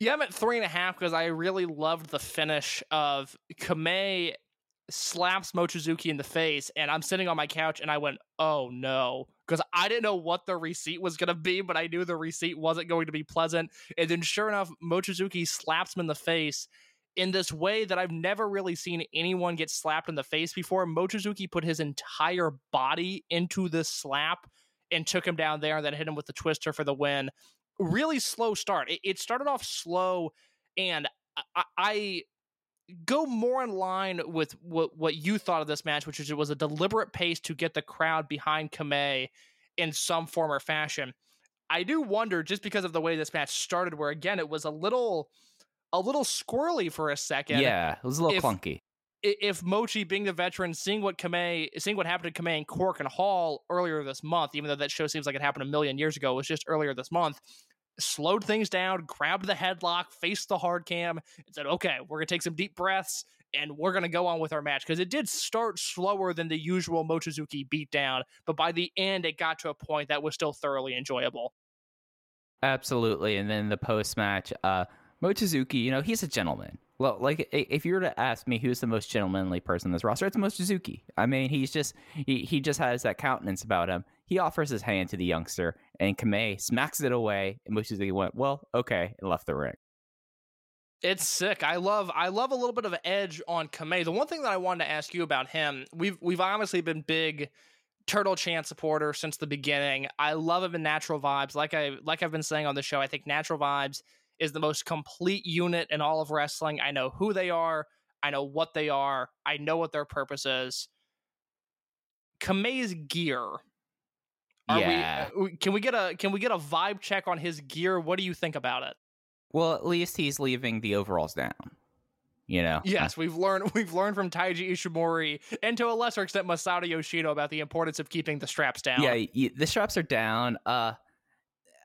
Yeah, I'm at three and a half because I really loved the finish of Kamei slaps Mochizuki in the face, and I'm sitting on my couch and I went, oh no. Because I didn't know what the receipt was going to be, but I knew the receipt wasn't going to be pleasant. And then, sure enough, Mochizuki slaps him in the face in this way that I've never really seen anyone get slapped in the face before. Mochizuki put his entire body into this slap and took him down there and then hit him with the twister for the win. Really slow start. It, it started off slow, and I, I go more in line with what what you thought of this match, which is it was a deliberate pace to get the crowd behind Kamei in some form or fashion. I do wonder just because of the way this match started, where again it was a little a little squirrely for a second. Yeah, it was a little If- clunky. If Mochi, being the veteran, seeing what Kamei, seeing what happened to Kamei and Korakuen Hall earlier this month, even though that show seems like it happened a million years ago, it was just earlier this month, slowed things down, grabbed the headlock, faced the hard cam, and said, okay, we're going to take some deep breaths and we're going to go on with our match. Because it did start slower than the usual Mochizuki beatdown, but by the end, it got to a point that was still thoroughly enjoyable. Absolutely. And then the post match, uh, Mochizuki, you know, he's a gentleman. Well, like if you were to ask me who's the most gentlemanly person in this roster, it's Mochizuki. I mean, he's just he, he just has that countenance about him. He offers his hand to the youngster, and Kamei smacks it away. And Mochizuki went, "Well, okay," and left the ring. It's sick. I love I love a little bit of edge on Kamei. The one thing that I wanted to ask you about him, we've we've obviously been big Turtle Chan supporter since the beginning. I love him in Natural Vibes. Like I like I've been saying on the show, I think Natural Vibes is the most complete unit in all of wrestling. I know who they are, I know what they are, I know what their purpose is. Kamei's gear. Are Yeah. we, uh, can we get a can we get a vibe check on his gear? What do you think about it? Well, at least he's leaving the overalls down. You know. Yes, we've learned we've learned from Taiji Ishimori and to a lesser extent Masato Yoshino about the importance of keeping the straps down. Yeah, the straps are down. Uh,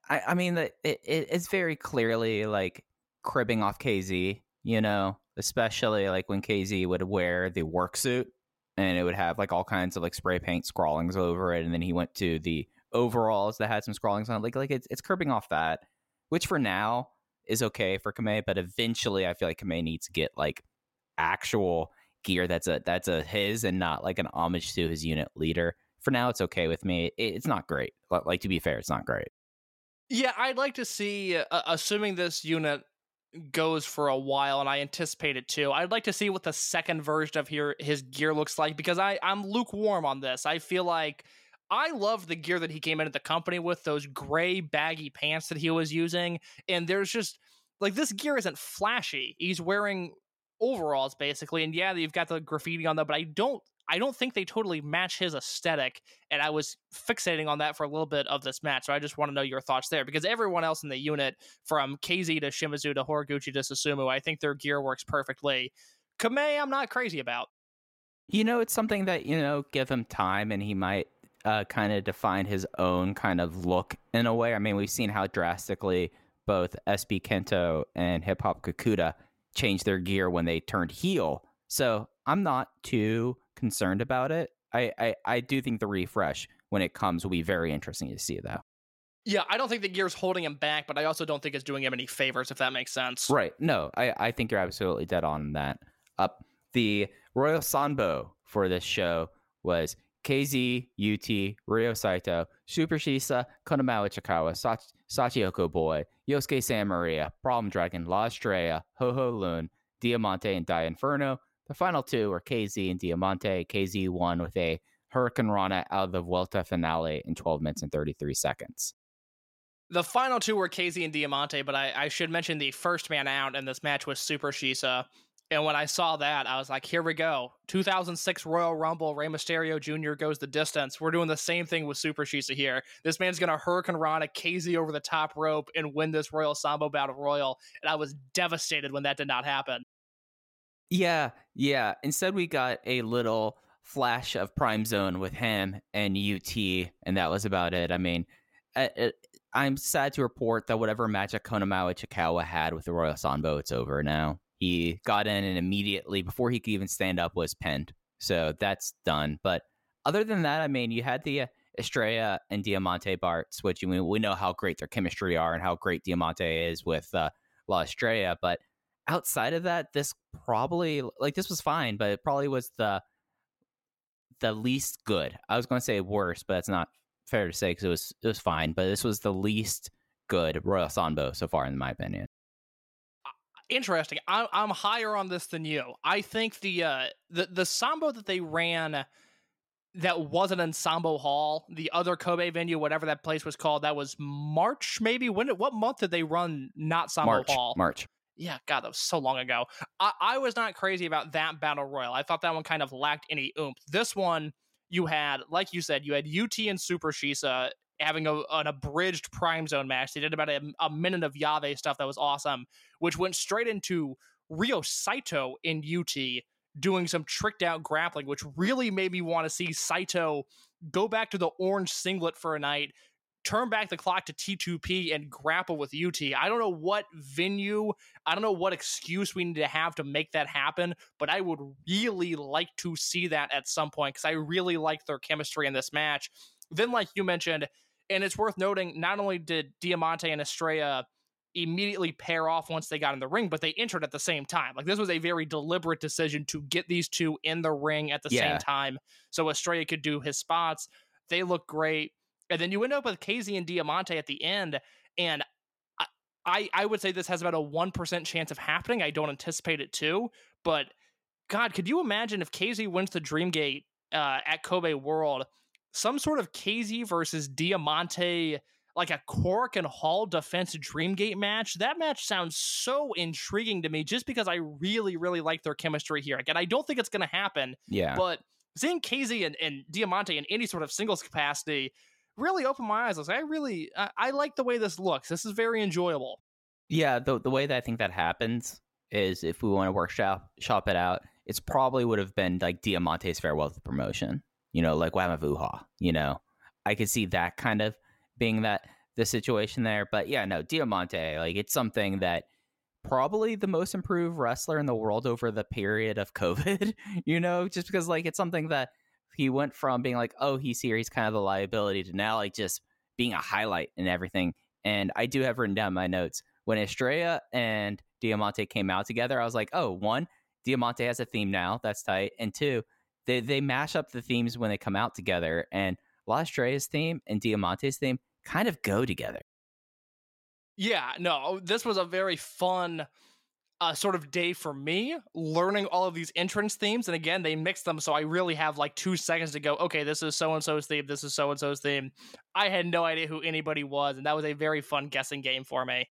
I, I mean, it, it, it's very clearly like cribbing off KZ. You know, especially like when KZ would wear the work suit and it would have like all kinds of like spray paint scrawlings over it, and then he went to the overalls that had some scrawlings on. it. Like, like it's it's cribbing off that, which for now is okay for Kamei, but eventually I feel like Kamei needs to get like actual gear that's a that's a his and not like an homage to his unit leader. For now, it's okay with me. It, it's not great. Like, to be fair, it's not great. Yeah, I'd like to see uh, assuming this unit goes for a while and I anticipate it too. I'd like to see what the second version of here his gear looks like because I I'm lukewarm on this. I feel like I love the gear that he came into the company with, those gray baggy pants that he was using. And there's just like this gear isn't flashy. He's wearing overalls basically. And yeah, you've got the graffiti on them, but I don't I don't think they totally match his aesthetic. And I was fixating on that for a little bit of this match. So I just want to know your thoughts there because everyone else in the unit, from KZ to Shimizu to Horiguchi to Susumu, I think their gear works perfectly. Kamei, I'm not crazy about. You know, it's something that you know, give him time, and he might uh, kind of define his own kind of look in a way. I mean, we've seen how drastically both SB Kento and Hip Hop Kakuta changed their gear when they turned heel. So I'm not too concerned about it. I, I, I do think the refresh when it comes will be very interesting to see, though. Yeah, I don't think the gear's holding him back, but I also don't think it's doing him any favors, if that makes sense. Right. No, I, I think you're absolutely dead on that. Up the Royal Sanbo for this show was KZ, UT, Ryo Saito, Super Shisa, Konamawa Chikawa, Sach- Shachihoko Boy, Yosuke Santa Maria, Problem Dragon, La Estrella, Ho Ho Lun, Diamante, and Die Inferno. The final two were KZ and Diamante. KZ won with a Hurricane Rana out of the Vuelta finale in 12 minutes and 33 seconds. The final two were KZ and Diamante, but I, I should mention the first man out in this match was Super Shisa. And when I saw that, I was like, here we go. 2006 Royal Rumble, Rey Mysterio Jr. goes the distance. We're doing the same thing with Super Shisa here. This man's going to Hurricane Rana KZ over the top rope and win this Royal Sambo Battle Royal. And I was devastated when that did not happen. Yeah, yeah. Instead, we got a little flash of Prime Zone with him and UT, and that was about it. I mean, I, am sad to report that whatever magic Konamawa Chikawa had with the Royal Sambo, it's over now. He got in and immediately, before he could even stand up, was pinned. So that's done. But other than that, I mean, you had the uh, Estrella and Diamante Barts, which we, we know how great their chemistry are and how great Diamante is with uh, La Estrella. But outside of that, this probably like this was fine, but it probably was the the least good. I was going to say worse, but that's not fair to say because it was it was fine. But this was the least good Royal Sambo so far, in my opinion. Interesting. I'm I'm higher on this than you. I think the uh the the Sambo that they ran that wasn't in Sambo Hall, the other Kobe venue, whatever that place was called, that was March maybe. When what month did they run not Sambo March, Hall? March yeah, God, that was so long ago. I, I was not crazy about that battle royal. I thought that one kind of lacked any oomph. This one, you had, like you said, you had UT and Super Shisa having a, an abridged Prime Zone match. They did about a, a minute of Yave stuff that was awesome, which went straight into Ryo Saito in UT doing some tricked out grappling, which really made me want to see Saito go back to the orange singlet for a night, turn back the clock to T2P and grapple with UT. I don't know what venue, I don't know what excuse we need to have to make that happen, but I would really like to see that at some point because I really like their chemistry in this match. Then, like you mentioned, and it's worth noting, not only did Diamante and Estrella immediately pair off once they got in the ring, but they entered at the same time. Like this was a very deliberate decision to get these two in the ring at the yeah. same time so Estrella could do his spots. They look great. And then you end up with KZ and Diamante at the end. And I, I, I would say this has about a 1% chance of happening. I don't anticipate it to. But God, could you imagine if KZ wins the Dreamgate uh, at Kobe World? Some sort of KZ versus Diamante, like a Korakuen Hall defense Dreamgate match. That match sounds so intriguing to me just because I really, really like their chemistry here. Again, I don't think it's going to happen. Yeah. But seeing KZ and, and Diamante in any sort of singles capacity really opened my eyes. I was like, I really, I, I like the way this looks. This is very enjoyable. Yeah, the the way that I think that happens is if we want to workshop shop it out, it's probably would have been like Diamante's farewell to promotion. You know, like Wamavuha. You know, I could see that kind of being that the situation there. But yeah, no, Diamante, like it's something that probably the most improved wrestler in the world over the period of COVID. You know, just because like it's something that he went from being like, oh, he's here, he's kind of the liability, to now like just being a highlight and everything. And I do have written down my notes when Estrella and Diamante came out together. I was like, oh, one, Diamante has a theme now, that's tight, and two, they they mash up the themes when they come out together, and La Estrella's theme and Diamante's theme kind of go together. Yeah, no, this was a very fun uh, sort of day for me learning all of these entrance themes. And again, they mix them. So I really have like two seconds to go, okay, this is so and so's theme. This is so and so's theme. I had no idea who anybody was. And that was a very fun guessing game for me.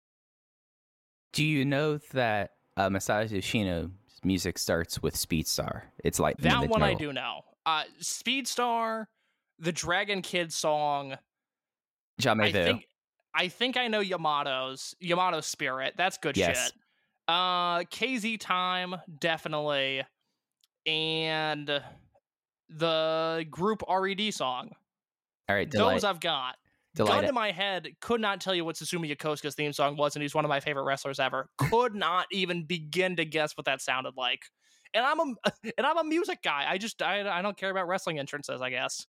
Do you know that uh, Masato Yoshino's music starts with Speedstar? It's like that one I do know. Uh, Speedstar, the Dragon Kid song. I think, I think I know Yamato's Yamato Spirit. That's good yes. shit. Uh, KZ time definitely, and the group RED song. All right, delight. those I've got. Delight Gun to my head, could not tell you what Susumu Yokosuka's theme song was, and he's one of my favorite wrestlers ever. Could not even begin to guess what that sounded like. And I'm a and I'm a music guy. I just I, I don't care about wrestling entrances. I guess.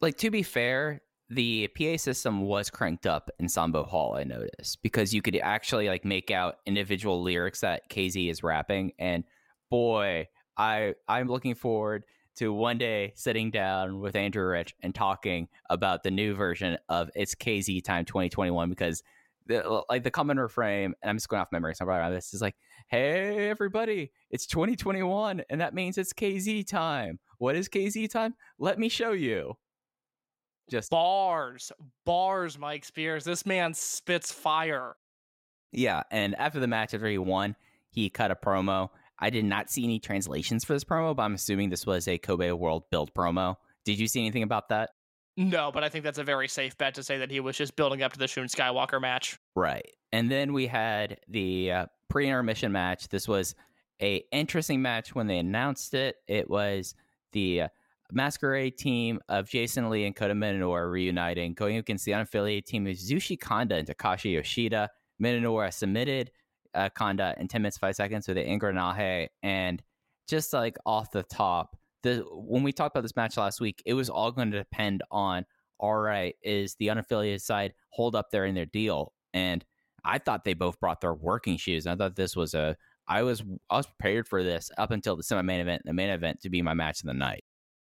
Like to be fair, the PA system was cranked up in Sambo Hall, I noticed, because you could actually like make out individual lyrics that KZ is rapping. And boy, I I'm looking forward to one day sitting down with Andrew Rich and talking about the new version of It's KZ Time 2021 because the, like the common refrain, and I'm just going off memory, so I'm this is like, "Hey everybody, it's 2021, and that means it's KZ time. What is KZ time? Let me show you." Just Bars, bars, Mike Spears. This man spits fire. yeah, and after the match, after he won, he cut a promo. I did not see any translations for this promo, but I'm assuming this was a Kobe World build promo. Did you see anything about that? No, but I think that's a very safe bet to say that he was just building up to the Shun Skywalker match. Right. And then we had the uh, pre-intermission match. This was a interesting match when they announced it. It was the uh, Masquerade team of Jason Lee and Kota Minoura reuniting, going against the unaffiliated team of Yasushi Kanda and Takashi Yoshida. Minoura submitted uh, Kanda in 10 minutes 5 seconds with an Ingranaje. And just like off the top, the when we talked about this match last week, it was all going to depend on all right, is the unaffiliated side hold up there in their deal? And I thought they both brought their working shoes. I thought this was a I was I was prepared for this up until the semi main event, the main event to be my match of the night.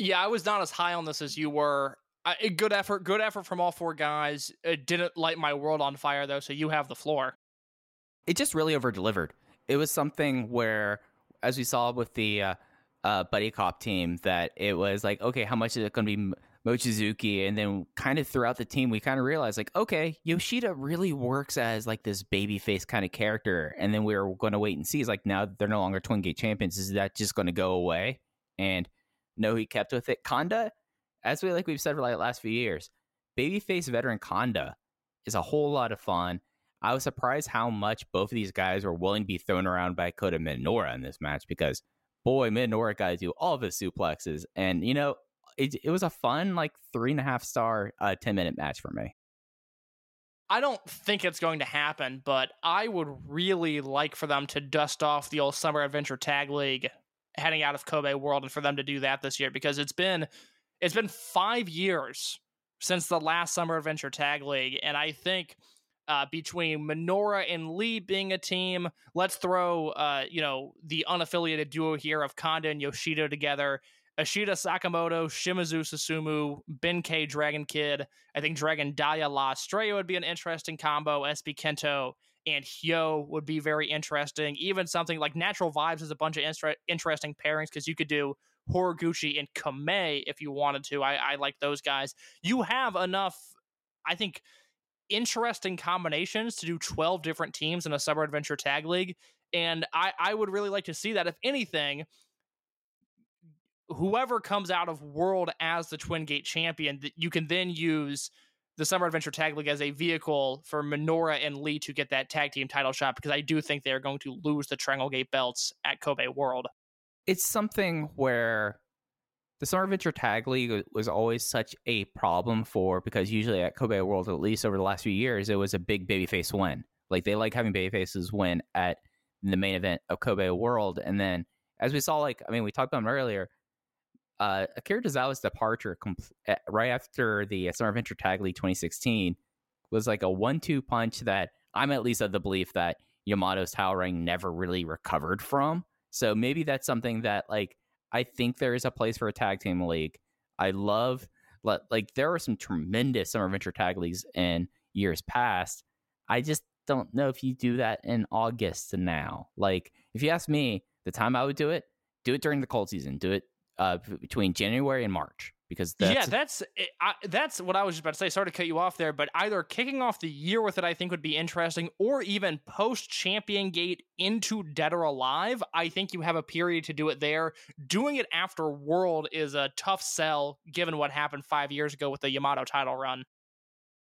Yeah, I was not as high on this as you were. I, good effort, good effort from all four guys. It didn't light my world on fire though, so you have the floor. It just really over delivered. It was something where, as we saw with the uh, uh, Buddy Cop team, that it was like, okay, how much is it going to be Mochizuki? And then kind of throughout the team, we kind of realized, like, okay, Yoshida really works as like this baby face kind of character. And then we were going to wait and see. Is like now they're no longer Twin Gate champions. Is that just going to go away? And no, he kept with it. Kanda, as we like we've said for like the last few years, babyface veteran Kanda is a whole lot of fun. I was surprised how much both of these guys were willing to be thrown around by Kota Minoura in this match because boy, Minoura got to do all of his suplexes, and you know it, it was a fun like three and a half star uh, ten minute match for me. I don't think it's going to happen, but I would really like for them to dust off the old Summer Adventure Tag League heading out of Kobe World and for them to do that this year because it's been it's been 5 years since the last Summer Adventure Tag League and I think uh, between Minoura and Lee being a team, let's throw uh, you know the unaffiliated duo here of Kanda and Yoshida together. Ashida Sakamoto, Shimizu Susumu, Ben K Dragon Kid. I think Dragon Dia La Estrella would be an interesting combo. SB Kento and Hyo would be very interesting. Even something like Natural Vibes is a bunch of inter- interesting pairings because you could do Horiguchi and Kamei if you wanted to. I, I like those guys. You have enough, I think, interesting combinations to do 12 different teams in a Summer Adventure Tag League. And I, I would really like to see that. If anything, whoever comes out of World as the Twin Gate champion, that you can then use the Summer Adventure Tag League as a vehicle for Minoura and Lee to get that tag team title shot because I do think they're going to lose the Triangle Gate belts at Kobe World. It's something where the Summer Adventure Tag League was always such a problem for because usually at Kobe World, at least over the last few years, it was a big babyface win. Like they like having babyfaces win at the main event of Kobe World, and then as we saw, like I mean, we talked about him earlier. Uh, Akira Tozawa's departure compl- right after the Summer Adventure Tag League 2016 was like a one-two punch that I'm at least of the belief that Yamato's towel ring never really recovered from. So maybe that's something that like I think there is a place for a tag team league. I love like there are some tremendous Summer Adventure Tag Leagues in years past. I just don't know if you do that in August now. Like if you ask me, the time I would do it, do it during the cold season. Do it uh, between January and March because that's yeah, that's I, that's what I was just about to say. Sorry to cut you off there, but either kicking off the year with it, I think would be interesting, or even post Champion Gate into Dead or Alive. I think you have a period to do it there. Doing it after World is a tough sell, given what happened five years ago with the Yamato title run.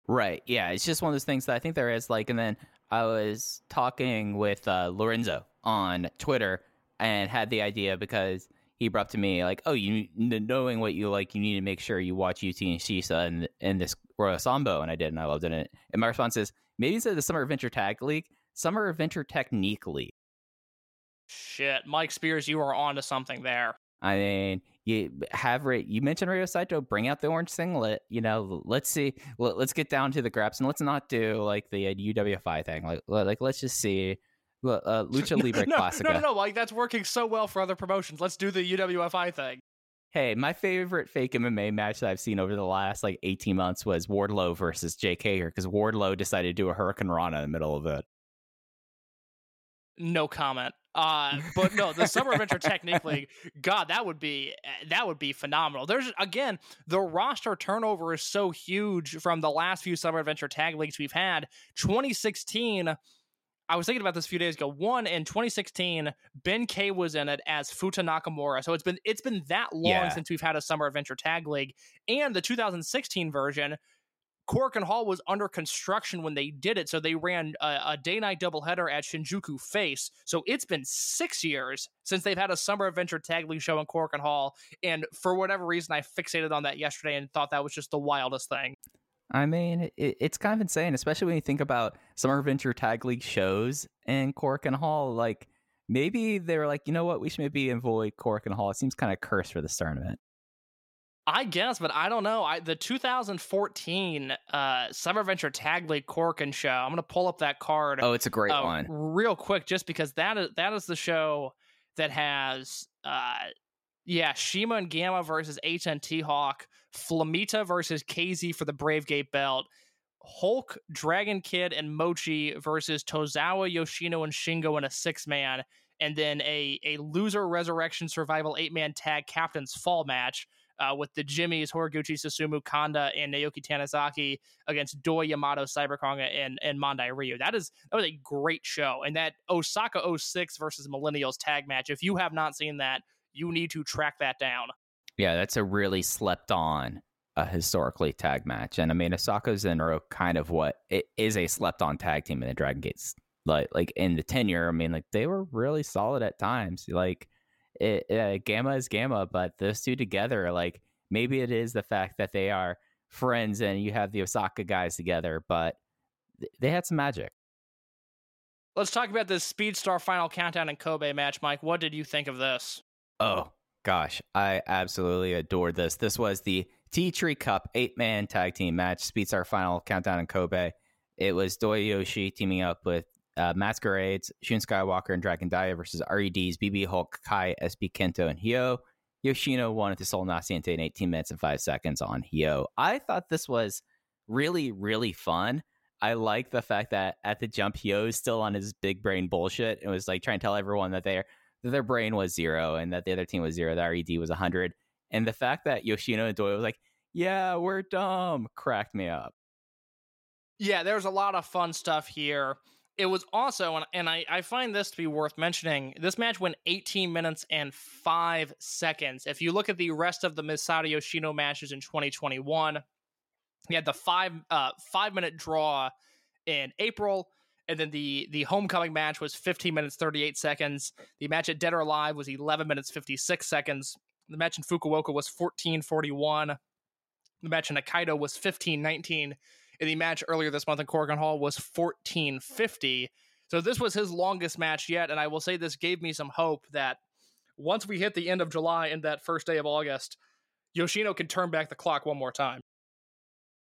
Right. Yeah, it's just one of those things that I think there is like, and then I was talking with uh, Lorenzo on Twitter and had the idea because he brought to me like, "Oh, you knowing what you like, you need to make sure you watch UT and Shisa and in this Royal Sambo," and I did, and I loved it. And my response is maybe instead of the Summer Adventure Tag League, Summer Adventure Technique League. Shit, Mike Spears, you are onto something there. I mean, you have you mentioned Ryo Saito, bring out the orange singlet. You know, let's see, let, us get down to the graps and let's not do like the UWFI thing. Like, like let's just see uh, Lucha Libre no, Classica. No, no, no, like that's working so well for other promotions. Let's do the UWFI thing. Hey, my favorite fake MMA match that I've seen over the last like 18 months was Wardlow versus Jake Hager because Wardlow decided to do a Hurricane Rana in the middle of it. No comment. Uh, but no, the Summer Adventure Technique League, God, that would be that would be phenomenal. There's again, the roster turnover is so huge from the last few Summer Adventure Tag Leagues we've had. 2016, I was thinking about this a few days ago. One in 2016, Ben K was in it as Futa Nakamura. So it's been it's been that long Yeah. since we've had a Summer Adventure Tag League. And the 2016 version, Korakuen Hall was under construction when they did it, so they ran a, a day night doubleheader at Shinjuku Face. So it's been six years since they've had a Summer Adventure Tag League show in Korakuen Hall, and for whatever reason, I fixated on that yesterday and thought that was just the wildest thing. I mean, it, it's kind of insane, especially when you think about Summer Adventure Tag League shows in Korakuen Hall. Like, maybe they were like, you know what, we should maybe avoid Korakuen Hall. It seems kind of cursed for this tournament. I guess, but I don't know. I the 2014 uh, Summer Adventure Tag League Korakuen show. I'm gonna pull up that card. Oh, it's a great uh, one. real quick, just because that is that is the show that has, uh, yeah, Shima and Gamma versus HNT Hawk, Flamita versus KZ for the Brave Gate belt, Hulk, Dragon Kid, and Mochi versus Tozawa, Yoshino, and Shingo in a six man, and then a a loser resurrection survival eight man tag captain's fall match. Uh, with the Jimmys, Horiguchi, Susumu, Kanda, and Naoki Tanizaki against Doi Yamato, Cyberkonga, and and Mondai Ryu. That is that was a great show. And that Osaka 06 versus Millennials tag match. If you have not seen that, you need to track that down. Yeah, that's a really slept on uh, historically tag match. And I mean, Osaka Zenro kind of what it is a slept on tag team in the Dragon Gates. Like, like in the tenure, I mean, like they were really solid at times. Like, it, uh, Gamma is Gamma, but those two together, like maybe it is the fact that they are friends and you have the Osaka guys together, but th- they had some magic. Let's talk about this Speedstar Final Countdown and Kobe match, Mike. What did you think of this? Oh gosh, I absolutely adored this. This was the Tea Tree Cup eight man tag team match, Speedstar Final Countdown in Kobe. It was Doyoshi teaming up with uh, Masquerades, Shun Skywalker, and Dragon Dia versus REDs, BB Hulk, Kai, SB Kento, and Hyo. Yoshino won at the Sol Naciente in 18 minutes and 5 seconds on Hyo. I thought this was really, really fun. I like the fact that at the jump, Hyo is still on his big brain bullshit and was like trying to tell everyone that they're their brain was zero and that the other team was zero, The RED was 100. And the fact that Yoshino and Doyle was like, yeah, we're dumb, cracked me up. Yeah, there's a lot of fun stuff here. It was also, and, and I, I find this to be worth mentioning, this match went 18 minutes and 5 seconds. If you look at the rest of the Masato Yoshino matches in 2021, he had the five uh, five minute draw in April, and then the the homecoming match was 15 minutes 38 seconds. The match at Dead or Alive was 11 minutes 56 seconds. The match in Fukuoka was 14:41. The match in Hokkaido was 15:19. And the match earlier this month in Korakuen Hall was 14:50. So this was his longest match yet, and I will say this gave me some hope that once we hit the end of July and that first day of August, Yoshino can turn back the clock one more time.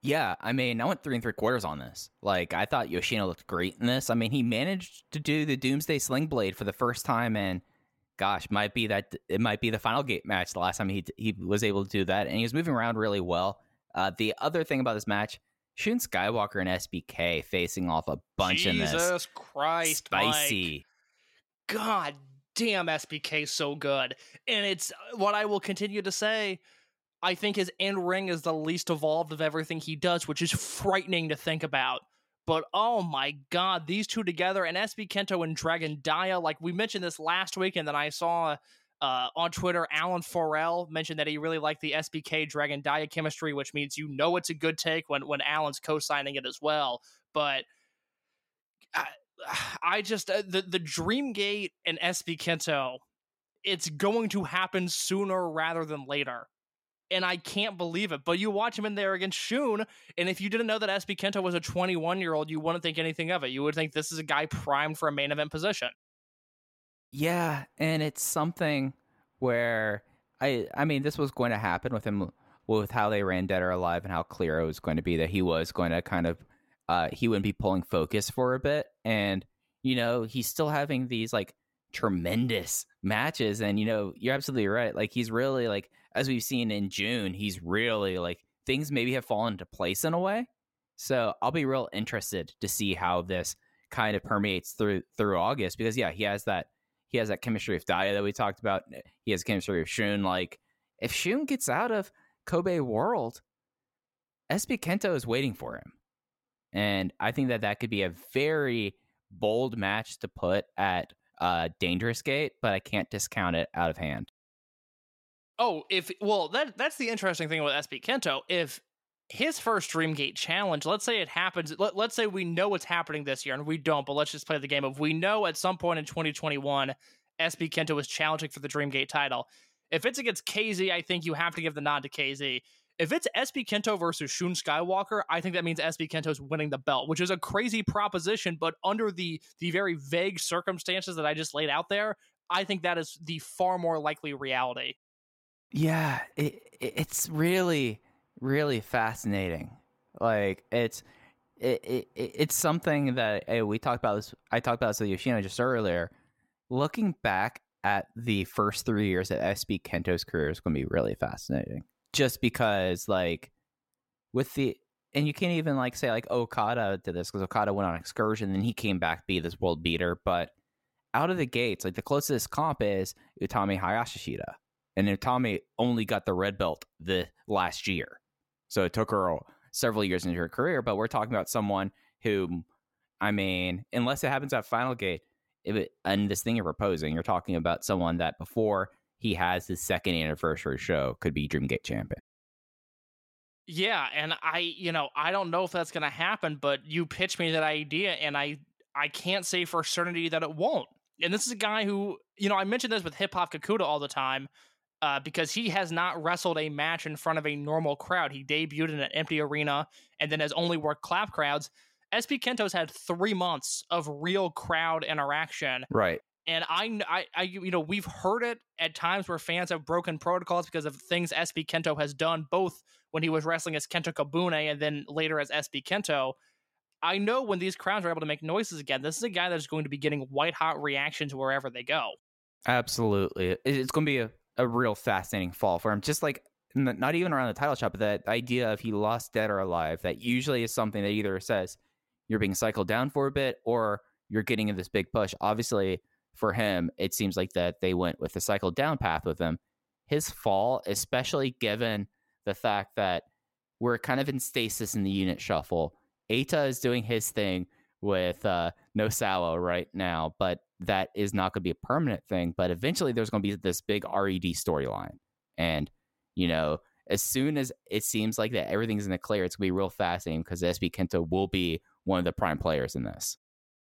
Yeah, I mean, I went three and three quarters on this. Like, I thought Yoshino looked great in this. I mean, he managed to do the Doomsday Sling Blade for the first time, and gosh, might be that it might be the final gate match. The last time he he was able to do that, and he was moving around really well. Uh, the other thing about this match, Shun Skywalker and SBK facing off a bunch in this. Jesus Christ, Spicy. Mike. God damn, SBK so good, and it's what I will continue to say. I think his in ring is the least evolved of everything he does, which is frightening to think about. But oh my god, these two together and SB Kento and Dragon Dia, like we mentioned this last week, and then I saw uh, on Twitter Alan Forel mentioned that he really liked the SBK Dragon Dia chemistry, which means you know it's a good take when when Alan's co-signing it as well. But I, I just uh, the the Dreamgate and SB Kento, it's going to happen sooner rather than later and I can't believe it. But you watch him in there against Shun, and if you didn't know that SB Kento was a 21 year old, you wouldn't think anything of it. You would think this is a guy primed for a main event position. Yeah, and it's something where I I mean, this was going to happen with him with how they ran Dead or Alive and how clear it was going to be that he was going to kind of uh he wouldn't be pulling focus for a bit and you know he's still having these like tremendous matches and you know you're absolutely right like he's really like as we've seen in June he's really like things maybe have fallen into place in a way. So I'll be real interested to see how this kind of permeates through through August because yeah he has that he has that chemistry with Dia that we talked about eh, he has chemistry with Shun like if Shun gets out of Kobe World SB Kento is waiting for him. And I think that that could be a very bold match to put at uh, Dangerous Gate, but I can't discount it out of hand. Oh, if well, that that's the interesting thing with SB Kento. If his first Dreamgate challenge, let's say it happens, let, let's say we know what's happening this year, and we don't, but let's just play the game of we know at some point in 2021, SB Kento is challenging for the Dreamgate title. If it's against KZ, I think you have to give the nod to KZ. If it's SB Kento versus Shun Skywalker, I think that means SB Kento's winning the belt, which is a crazy proposition, but under the the very vague circumstances that I just laid out there, I think that is the far more likely reality. Yeah, it, it's really really fascinating. Like it's it, it it's something that hey, we talked about this. I talked about this with Yoshino just earlier. Looking back at the first three years of SB Kento's career is going to be really fascinating just because like with the and you can't even like say like Okada did this because Okada went on excursion and he came back be this world beater, but out of the gates, like the closest comp is Utami Hayashishita, and Utami only got the red belt the last year, so it took her several years into her career. But we're talking about someone who, I mean, unless it happens at Final Gate, it, and this thing you're proposing, you're talking about someone that before he has his second anniversary show could be Dreamgate champion. Yeah, and I, you know, I don't know if that's going to happen, but you pitched me that idea, and I, I can't say for certainty that it won't. And this is a guy who, you know, I mentioned this with Hip Hop Kakuta all the time, uh, because he has not wrestled a match in front of a normal crowd. He debuted in an empty arena and then has only worked clap crowds. SB Kento's had three months of real crowd interaction. Right. And I, I, I, you know, we've heard it at times where fans have broken protocols because of things SB Kento has done, both when he was wrestling as Kento Kabune and then later as SB Kento. I know when these crowds are able to make noises again, this is a guy that's going to be getting white hot reactions wherever they go. Absolutely. It's going to be a, a real fascinating fall for him. Just like not even around the title shot, but that idea of he lost dead or alive, that usually is something that either says you're being cycled down for a bit or you're getting in this big push. Obviously, for him, it seems like that they went with the cycle down path with him. His fall, especially given the fact that we're kind of in stasis in the unit shuffle. Eita is doing his thing with uh, Nosawa right now, but that is not going to be a permanent thing. But eventually, there's going to be this big RED storyline, and you know, as soon as it seems like that everything's in the clear, it's going to be real fascinating because SB Kento will be one of the prime players in this.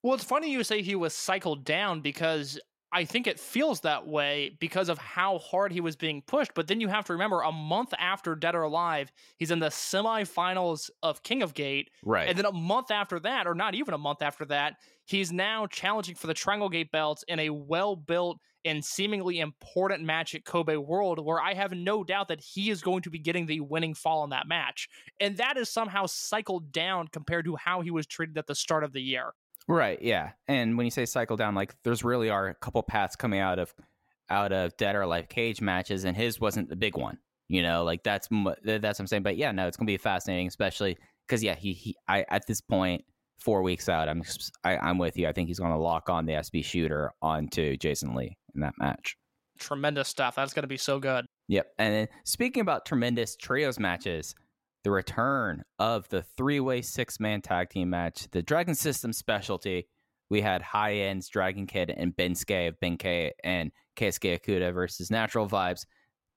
Well, it's funny you say he was cycled down because I think it feels that way because of how hard he was being pushed. But then you have to remember a month after Dead or Alive, he's in the semifinals of King of Gate. Right. And then a month after that, or not even a month after that, he's now challenging for the Triangle Gate belts in a well built and seemingly important match at Kobe World, where I have no doubt that he is going to be getting the winning fall in that match. And that is somehow cycled down compared to how he was treated at the start of the year. Right. Yeah. And when you say cycle down, like there's really are a couple paths coming out of out of dead or alive cage matches, and his wasn't the big one. You know, like that's that's what I'm saying. But yeah, no, it's gonna be fascinating, especially because yeah, he he I at this point four weeks out, I'm I, am i am with you. I think he's gonna lock on the SB shooter onto Jason Lee in that match. Tremendous stuff. That's gonna be so good. Yep. And then speaking about tremendous trios matches, the return of the three way six man tag team match, the Dragon System specialty. We had high ends Dragon Kid and Bensuke of Benkei and Keisuke Okuda versus Natural Vibes,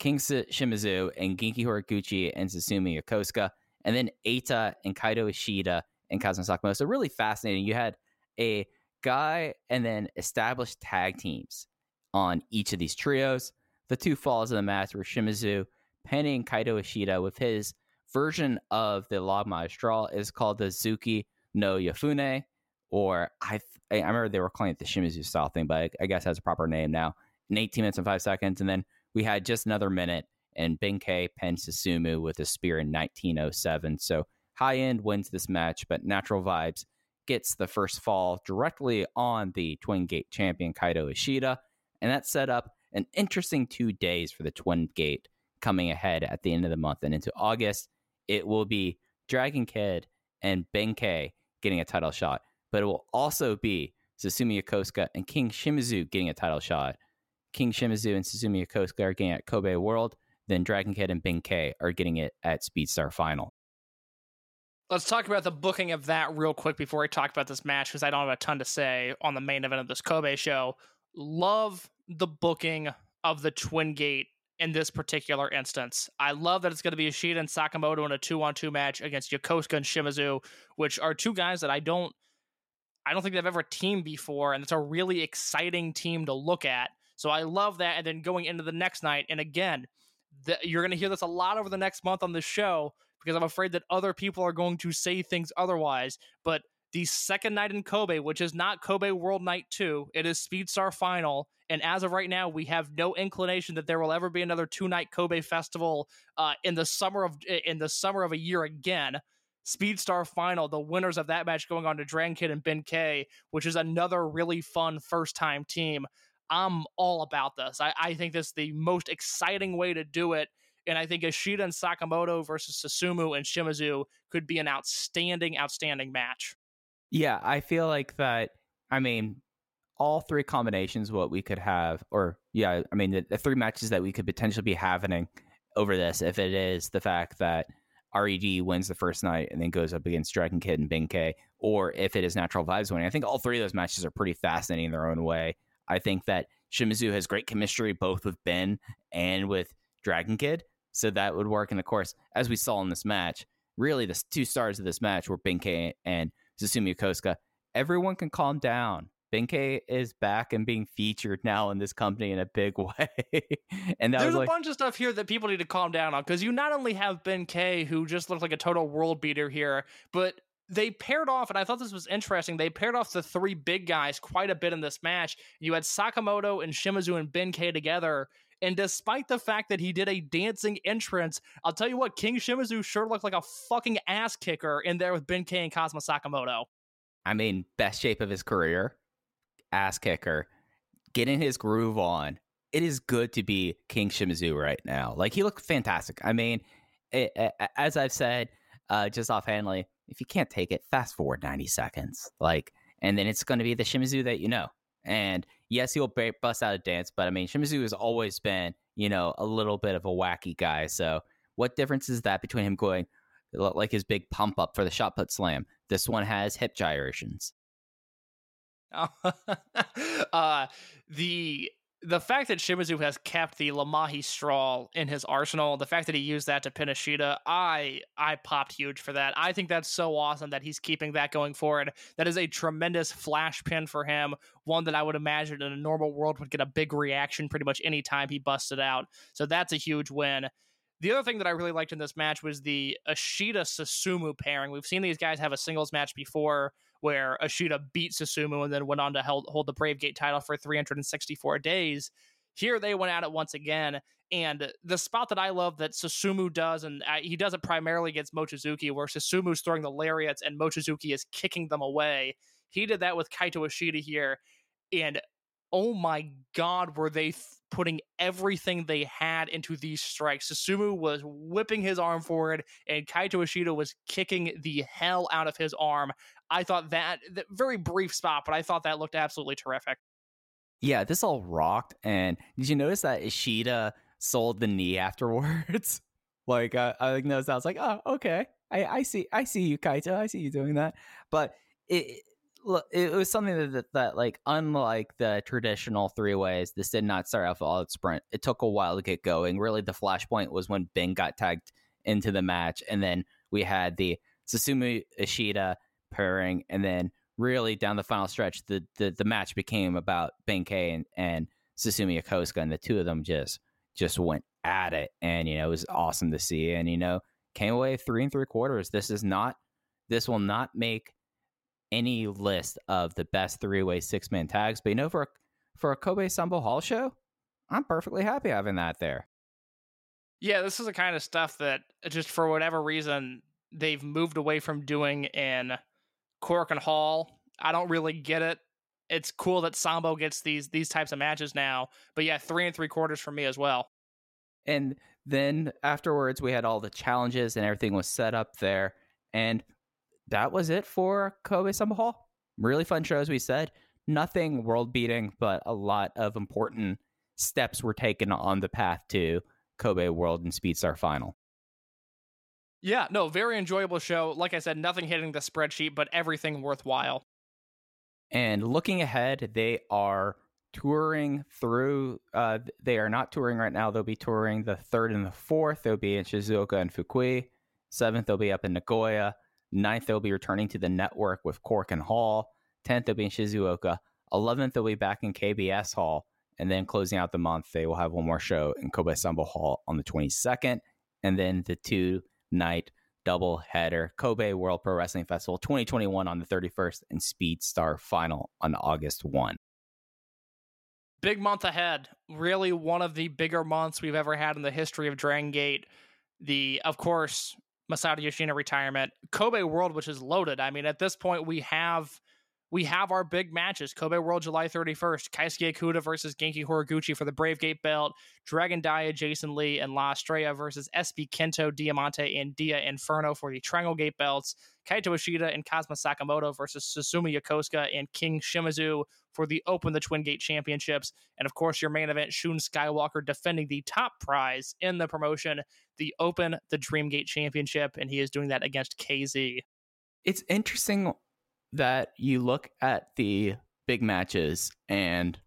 King Shimizu and Genki Horiguchi and Susumu Yokosuka, and then Eita and Kaito Ishida and Kazuma Sakamoto. So really fascinating. You had a guy and then established tag teams on each of these trios. The two falls of the match were Shimizu penning Kaito Ishida with his version of the La Magistral is called the Zuki no Yafune, or I I remember they were calling it the Shimizu style thing, but I, guess has a proper name now. In 18 minutes and five seconds, and then we had just another minute, and Ben-K pinned Susumu with a spear in 1907. So high end wins this match, but Natural Vibes gets the first fall directly on the Twin Gate champion Kaito Ishida, and that set up an interesting two days for the Twin Gate coming ahead at the end of the month and into August. It will be Dragon Kid and Ben-K getting a title shot, but it will also be Susumu Yokosuka and King Shimizu getting a title shot. King Shimizu and Susumu Yokosuka are getting at Kobe World. Then Dragon Kid and Ben-K are getting it at Speedstar Final. Let's talk about the booking of that real quick before we talk about this match because I don't have a ton to say on the main event of this Kobe show. Love the booking of the Twin Gate in this particular instance. I love that it's going to be Ishida and Sakamoto in a two-on-two match against Yokosuka and Shimizu, which are two guys that I don't I don't think they've ever teamed before, and it's a really exciting team to look at. So I love that. And then going into the next night, and again, the, you're going to hear this a lot over the next month on this show because I'm afraid that other people are going to say things otherwise. But the second night in Kobe, which is not Kobe World Night 2, it is Speedstar Final. And as of right now, we have no inclination that there will ever be another two night Kobe festival uh, in the summer of in the summer of a year again. Speedstar Final, the winners of that match going on to Dragon Kid and Ben-K, which is another really fun first time team. I'm all about this. I, I think this is the most exciting way to do it. And I think Ishida and Sakamoto versus Susumu and Shimizu could be an outstanding, outstanding match. Yeah, I feel like that. I mean, all three combinations, what we could have, or yeah, I mean, the, the three matches that we could potentially be having over this, if it is the fact that RED wins the first night and then goes up against Dragon Kid and Ben-K, or if it is Natural Vibes winning. I think all three of those matches are pretty fascinating in their own way. I think that Shimizu has great chemistry both with Ben and with Dragon Kid, so that would work. And of course, as we saw in this match, really the two stars of this match were Ben-K and Susumu Yokosuka. Everyone can calm down. Ben-K is back and being featured now in this company in a big way. and there's a like, bunch of stuff here that people need to calm down on because you not only have Ben-K, who just looks like a total world beater here, but they paired off, and I thought this was interesting. They paired off the three big guys quite a bit in this match. You had Sakamoto and Shimizu and Ben-K together. And despite the fact that he did a dancing entrance, I'll tell you what, King Shimizu sure looked like a fucking ass kicker in there with Ben-K and Kazuma Sakamoto. I mean, best shape of his career, ass kicker, getting his groove on. It is good to be King Shimizu right now. Like, he looked fantastic. I mean, it, it, as I've said, uh, just offhandly, if you can't take it, fast forward 90 seconds. Like, and then it's going to be the Shimizu that you know. And yes, he'll bust out a dance, but I mean, Shimizu has always been, you know, a little bit of a wacky guy. So, what difference is that between him going like his big pump up for the shot put slam? This one has hip gyrations. uh, the the fact that Shimizu has kept the La Magistral in his arsenal, the fact that he used that to pin Ishida, I I popped huge for that. I think that's so awesome that he's keeping that going forward. That is a tremendous flash pin for him, one that I would imagine in a normal world would get a big reaction pretty much any time he busted out. So that's a huge win. The other thing that I really liked in this match was the Ishida Susumu pairing. We've seen these guys have a singles match before where Ishida beat Susumu and then went on to hold, hold the Brave Gate title for 364 days. Here they went at it once again. And the spot that I love that Susumu does, and uh, he does it primarily against Mochizuki, where Susumu's throwing the lariats and Mochizuki is kicking them away. He did that with Kaito Ishida here. And oh my God, were they th- putting everything they had into these strikes? Susumu was whipping his arm forward, and Kaito Ishida was kicking the hell out of his arm. I thought that, that very brief spot, but I thought that looked absolutely terrific. Yeah, this all rocked. And did you notice that Ishida sold the knee afterwards? like uh, I noticed, I was like, oh, okay, I, I see, I see you, Kaito, I see you doing that. But it, it was something that, that, that, like unlike the traditional three ways this did not start off all sprint it took a while to get going really the flashpoint was when ben got tagged into the match and then we had the susumu ishida pairing, and then really down the final stretch, the the, the match became about Ben-K and, and Susumu Yokosuka, and the two of them just just went at it, and you know it was awesome to see, and you know came away three and three quarters. This is not this will not make any list of the best three way six man tags, but you know for a, for a Kobe Sanbo Hall show, I'm perfectly happy having that there. Yeah, this is the kind of stuff that just for whatever reason they've moved away from doing in Korakuen Hall. I don't really get it. It's cool that Sambo gets these these types of matches now, but yeah, three and three quarters for me as well. And then afterwards, we had all the challenges and everything was set up there. And that was it for Kobe Sambo Hall. Really fun show, as we said. Nothing world beating, but a lot of important steps were taken on the path to Kobe World and Speedstar Final. Yeah, no, very enjoyable show. Like I said, nothing hitting the spreadsheet, but everything worthwhile. And looking ahead, they are touring through. Uh, they are not touring right now. They'll be touring the third and the fourth. They'll be in Shizuoka and Fukui. Seventh, they'll be up in Nagoya. Ninth, they'll be returning to the network with Korakuen Hall. Tenth, they'll be in Shizuoka. Eleventh, they'll be back in KBS Hall. And then closing out the month, they will have one more show in Kobe Sambo Hall on the 22nd. And then the two night double header Kobe World Pro Wrestling Festival 2021 on the 31st and Speed Star Final on August 1. Big month ahead. Really one of the bigger months we've ever had in the history of Dragon Gate. The, of course, Masato Yoshino retirement, Kobe World, which is loaded. I mean, at this point, we have we have our big matches. Kobe World July 31st, Keisuke Okuda versus Genki Horiguchi for the Brave Gate belt, Dragon Dia, Jason Lee, and La Estrella versus SB Kento, Diamante, and Dia Inferno for the Triangle Gate belts, Kaito Ishida and Kazuma Sakamoto versus Susumu Yokosuka and King Shimizu for the Open the Twin Gate Championships. And of course, your main event, Shun Skywalker defending the top prize in the promotion, the Open the Dream Gate Championship, and he is doing that against KZ. It's interesting that you look at the big matches and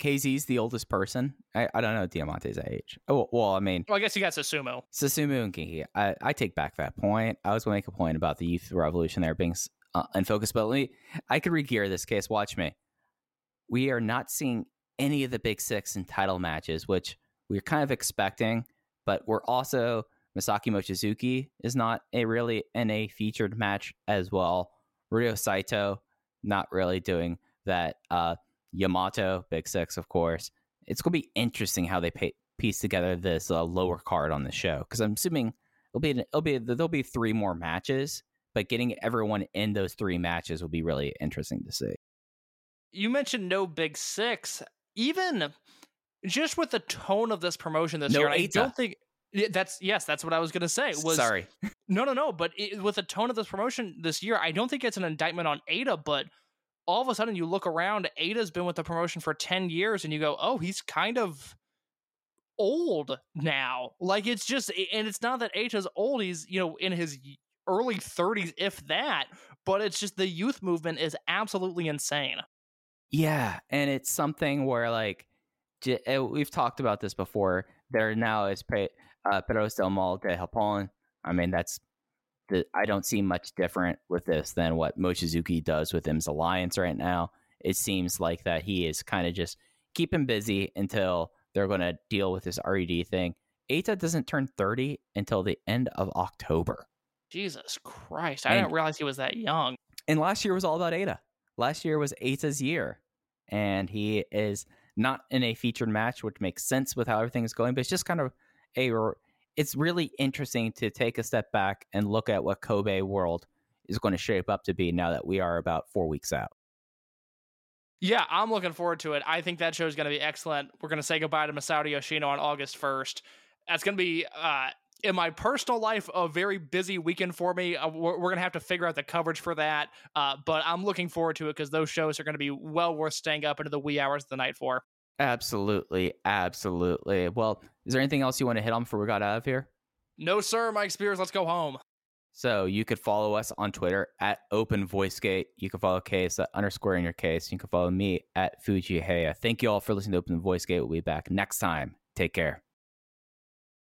KZ's the oldest person. I, I don't know Diamante's age. Oh, well, I mean, well, I guess you got Susumu. Susumu and Genki. I, I take back that point. I was going to make a point about the youth revolution there being uh, unfocused, but let me, I could regear this case. Watch me. We are not seeing any of the big six in title matches, which we're kind of expecting, but we're also Masaki Mochizuki is not a really in a featured match as well. Ryo Saito not really doing that. Uh, Yamato, Big Six, of course. It's going to be interesting how they pay, piece together this uh, lower card on the show because I'm assuming it'll be it'll be there'll be three more matches, but getting everyone in those three matches will be really interesting to see. You mentioned no Big Six, even just with the tone of this promotion this no year. Eita. I don't think that's yes, that's what I was gonna say. Was Sorry, no, no, no. But it, with the tone of this promotion this year, I don't think it's an indictment on Eita, But all of a sudden, you look around, Eita's been with the promotion for ten years, and you go, "Oh, he's kind of old now." Like it's just, and it's not that Eita's old; he's you know in his early thirties, if that. But it's just the youth movement is absolutely insane. Yeah, and it's something where like eh, we've talked about this before. There now is uh, Perros del Mal de Japón. I mean, that's the I don't see much different with this than what Mochizuki does with M's Alliance right now. It seems like that he is kind of just keeping busy until they're going to deal with this RED thing. Eita doesn't turn 30 until the end of October. Jesus Christ! I And- didn't realize he was that young. And last year was all about Eita. Last year was Eita's year. And he is not in a featured match, which makes sense with how everything is going, but it's just kind of a it's really interesting to take a step back and look at what Kobe World is going to shape up to be now that we are about four weeks out. Yeah, I'm looking forward to it. I think that show is going to be excellent. We're going to say goodbye to Masato Yoshino on August 1st. That's going to be, uh, in my personal life, a very busy weekend for me. Uh, we're we're going to have to figure out the coverage for that. Uh, but I'm looking forward to it because those shows are going to be well worth staying up into the wee hours of the night for. Absolutely. Absolutely. Well, is there anything else you want to hit on before we got out of here? No, sir, Mike Spears, let's go home. So you could follow us on Twitter at Open VoiceGate. You can follow Case at underscore in your case. You can follow me at Fuji Heya. Thank you all for listening to Open VoiceGate. We'll be back next time. Take care.